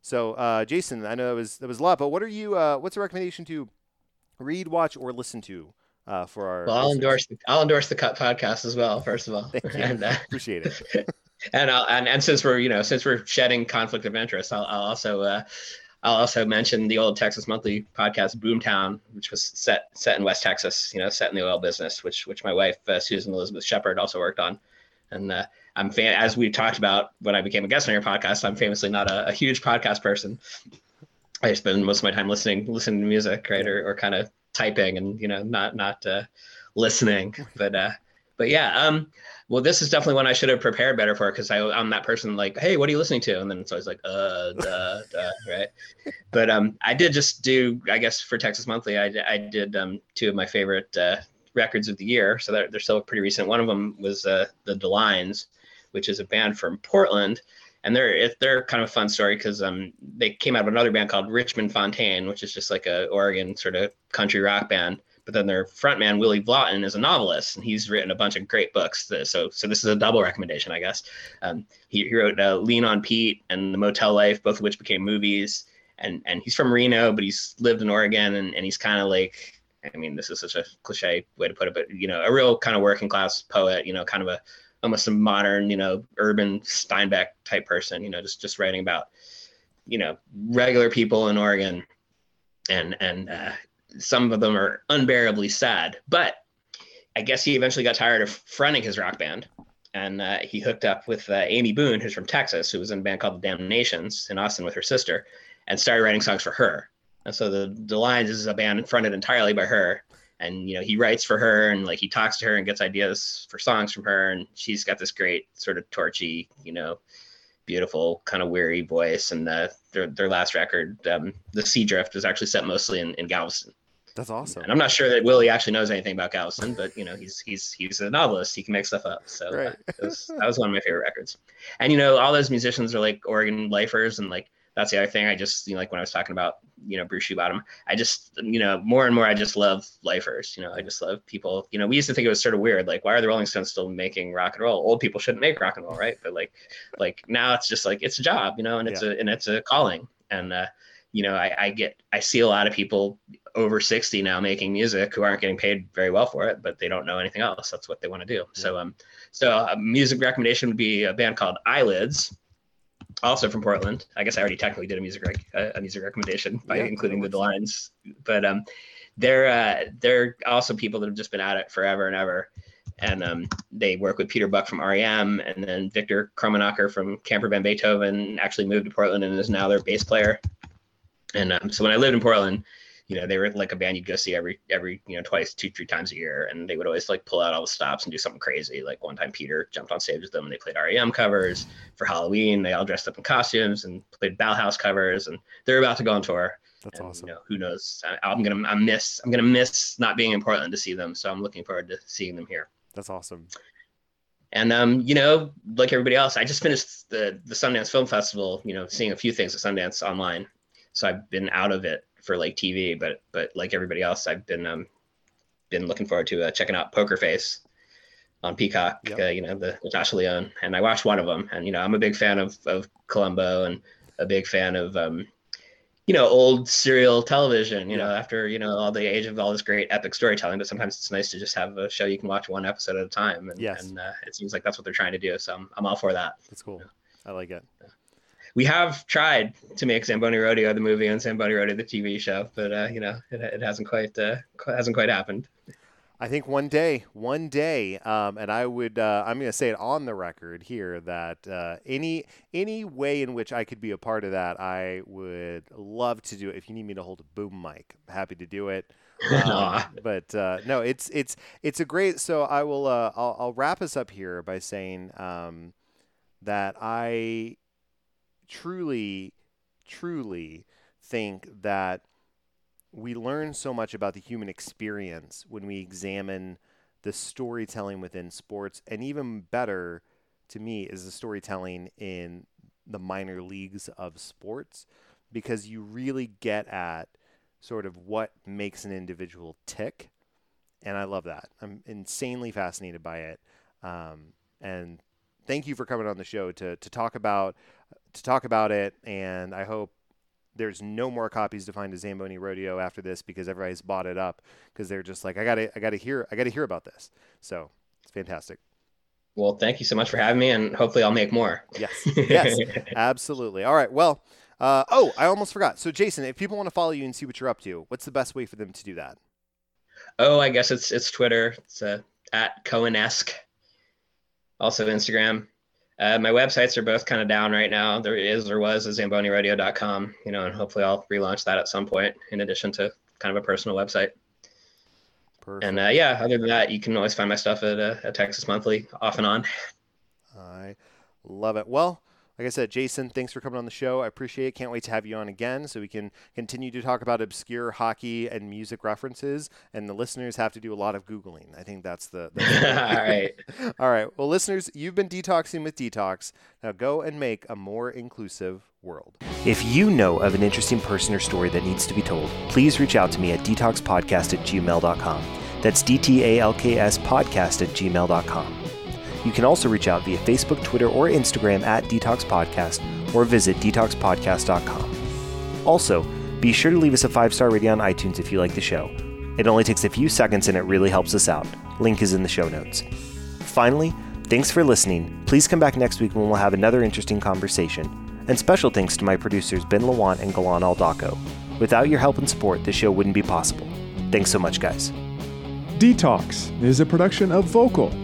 So, uh, Jason, I know that was that was a lot, but what are you? Uh, what's a recommendation to read, watch, or listen to uh, for our. Well, I'll endorse the, I'll endorse the Cut podcast as well. First of all, Thank you. [laughs] and, uh, appreciate it. [laughs] and, I'll, and and since we're you know since we're shedding conflict of interest, I'll, I'll also uh, I'll also mention the old Texas Monthly podcast, Boomtown, which was set set in West Texas. You know, set in the oil business, which which my wife uh, Susan Elizabeth Shepard also worked on, and uh, I'm fan as we talked about when I became a guest on your podcast. I'm famously not a, a huge podcast person. I spend most of my time listening listening to music, right, or, or kind of typing and you know not not uh, listening. But uh, but yeah, um, well, this is definitely one I should have prepared better for because I'm that person like, hey, what are you listening to? And then it's always like, uh, duh, duh, right. But um, I did just do, I guess, for Texas Monthly, I, I did um, two of my favorite uh, records of the year. So they're, they're still pretty recent. One of them was uh, the DeLines, which is a band from Portland. And they're they're kind of a fun story because um they came out of another band called Richmond Fontaine, which is just like a Oregon sort of country rock band but then their frontman Willy Vlautin is a novelist, and he's written a bunch of great books. So, so this is a double recommendation, I guess. Um, he, he, wrote uh, Lean on Pete and The Motel Life, both of which became movies. And and he's from Reno, but he's lived in Oregon, and, and he's kind of like, I mean, this is such a cliche way to put it, but you know, a real kind of working class poet. You know, kind of a almost a modern, you know, urban Steinbeck type person. You know, just just writing about, you know, regular people in Oregon, and and uh, some of them are unbearably sad. But I guess he eventually got tired of fronting his rock band, and uh, he hooked up with uh, Amy Boone, who's from Texas, who was in a band called the Damnations in Austin with her sister, and started writing songs for her. And so the the Lines is a band fronted entirely by her, and you know he writes for her, and like he talks to her and gets ideas for songs from her, and she's got this great sort of torchy, you know, beautiful kind of weary voice. And uh, their their last record, um, the Sea Drift, was actually set mostly in, in Galveston. That's awesome. And I'm not sure that Willie actually knows anything about Galveston, but you know, he's he's he's a novelist. He can make stuff up. So uh, right. that, was, that was one of my favorite records. And you know, all those musicians are like Oregon lifers, and like that's the other thing. I just you know, like when I was talking about you know Bruce Shoebottom, I just you know more and more I just love lifers. You know, I just love people. You know, we used to think it was sort of weird, like why are the Rolling Stones still making rock and roll? Old people shouldn't make rock and roll, right? But like like now it's just like it's a job, you know, and it's yeah. a and it's a calling. And uh, you know, I, I get I see a lot of people over 60 now making music who aren't getting paid very well for it, but they don't know anything else. That's what they want to do. Yeah. So, um, so a music recommendation would be a band called Eyelids, also from Portland. I guess I already technically did a music rec- a music recommendation [laughs] by yeah, including the lines, but um, they're uh, they're also people that have just been at it forever and ever. And um, they work with Peter Buck from REM, and then Victor Krummenacher from Camper Van Beethoven actually moved to Portland and is now their bass player. And um, so when I lived in Portland, you know, they were like a band you'd go see every every you know twice, two, three times a year, and they would always like pull out all the stops and do something crazy. Like one time, Peter jumped on stage with them and they played REM covers for Halloween. They all dressed up in costumes and played Bauhaus covers, and they're about to go on tour. That's and, awesome. You know, who knows? I, am gonna I miss I'm gonna miss not being in Portland to see them, so I'm looking forward to seeing them here. That's awesome. And um, you know, like everybody else, I just finished the the Sundance Film Festival. You know, seeing a few things at Sundance online, so I've been out of it for like TV, but but like everybody else, I've been um been looking forward to uh, checking out Poker Face on Peacock. Yep. Uh, you know the, Josh Leone, and I watched one of them, and you know I'm a big fan of of Columbo and a big fan of um you know old serial television. You yeah. know after you know all the age of all this great epic storytelling, but sometimes it's nice to just have a show you can watch one episode at a time, and, yes. and uh, it seems like that's what they're trying to do. So I'm I'm all for that. That's cool. I like it. Yeah we have tried to make Zamboni Rodeo the movie and Zamboni Rodeo the TV show, but uh, you know it, it hasn't quite uh, hasn't quite happened. I think one day, one day, um, and I would, uh, I'm going to say it on the record here that uh, any any way in which I could be a part of that, I would love to do it. If you need me to hold a boom mic, I'm happy to do it. [laughs] Um, but uh, no, it's it's it's a great. So I will, uh, I'll, I'll wrap us up here by saying um, that I truly, truly think that we learn so much about the human experience when we examine the storytelling within sports, and even better to me is the storytelling in the minor leagues of sports because you really get at sort of what makes an individual tick. And I love that. I'm insanely fascinated by it. Um, and thank you for coming on the show to, to talk about to talk about it, and I hope there's no more copies to find a Zamboni Rodeo after this because everybody's bought it up because they're just like, I gotta, I gotta hear, I gotta hear about this. So it's fantastic. Well, thank you so much for having me, and hopefully I'll make more. Yes, [laughs] yes, absolutely. All right. Well, uh, oh, I almost forgot. So, Jason, if people want to follow you and see what you're up to, what's the best way for them to do that? Oh, I guess it's it's Twitter. It's uh, at Cohenesque. Also Instagram. Uh, my websites are both kind of down right now. There is or was a zambonirodeo.com, you know, and hopefully I'll relaunch that at some point in addition to kind of a personal website. Perfect. And uh, yeah, other than that, you can always find my stuff at, uh, at Texas Monthly off and on. I love it. Well, like I said, Jason, thanks for coming on the show. I appreciate it. Can't wait to have you on again so we can continue to talk about obscure hockey and music references. And the listeners have to do a lot of Googling. I think that's the. [laughs] All right. [laughs] All right. Well, listeners, you've been detoxing with Detox. Now go and make a more inclusive world. If you know of an interesting person or story that needs to be told, please reach out to me at dtalkspodcast at gmail.com. That's D T A L K S podcast at gmail.com. You can also reach out via Facebook, Twitter, or Instagram at Detox Podcast or visit dtalkspodcast.com. Also, be sure to leave us a five star rating on iTunes if you like the show. It only takes a few seconds and it really helps us out. Link is in the show notes. Finally, thanks for listening. Please come back next week when we'll have another interesting conversation. And special thanks to my producers Ben Lawant and Galan Aldaco. Without your help and support, this show wouldn't be possible. Thanks so much, guys. Detox is a production of Vokal.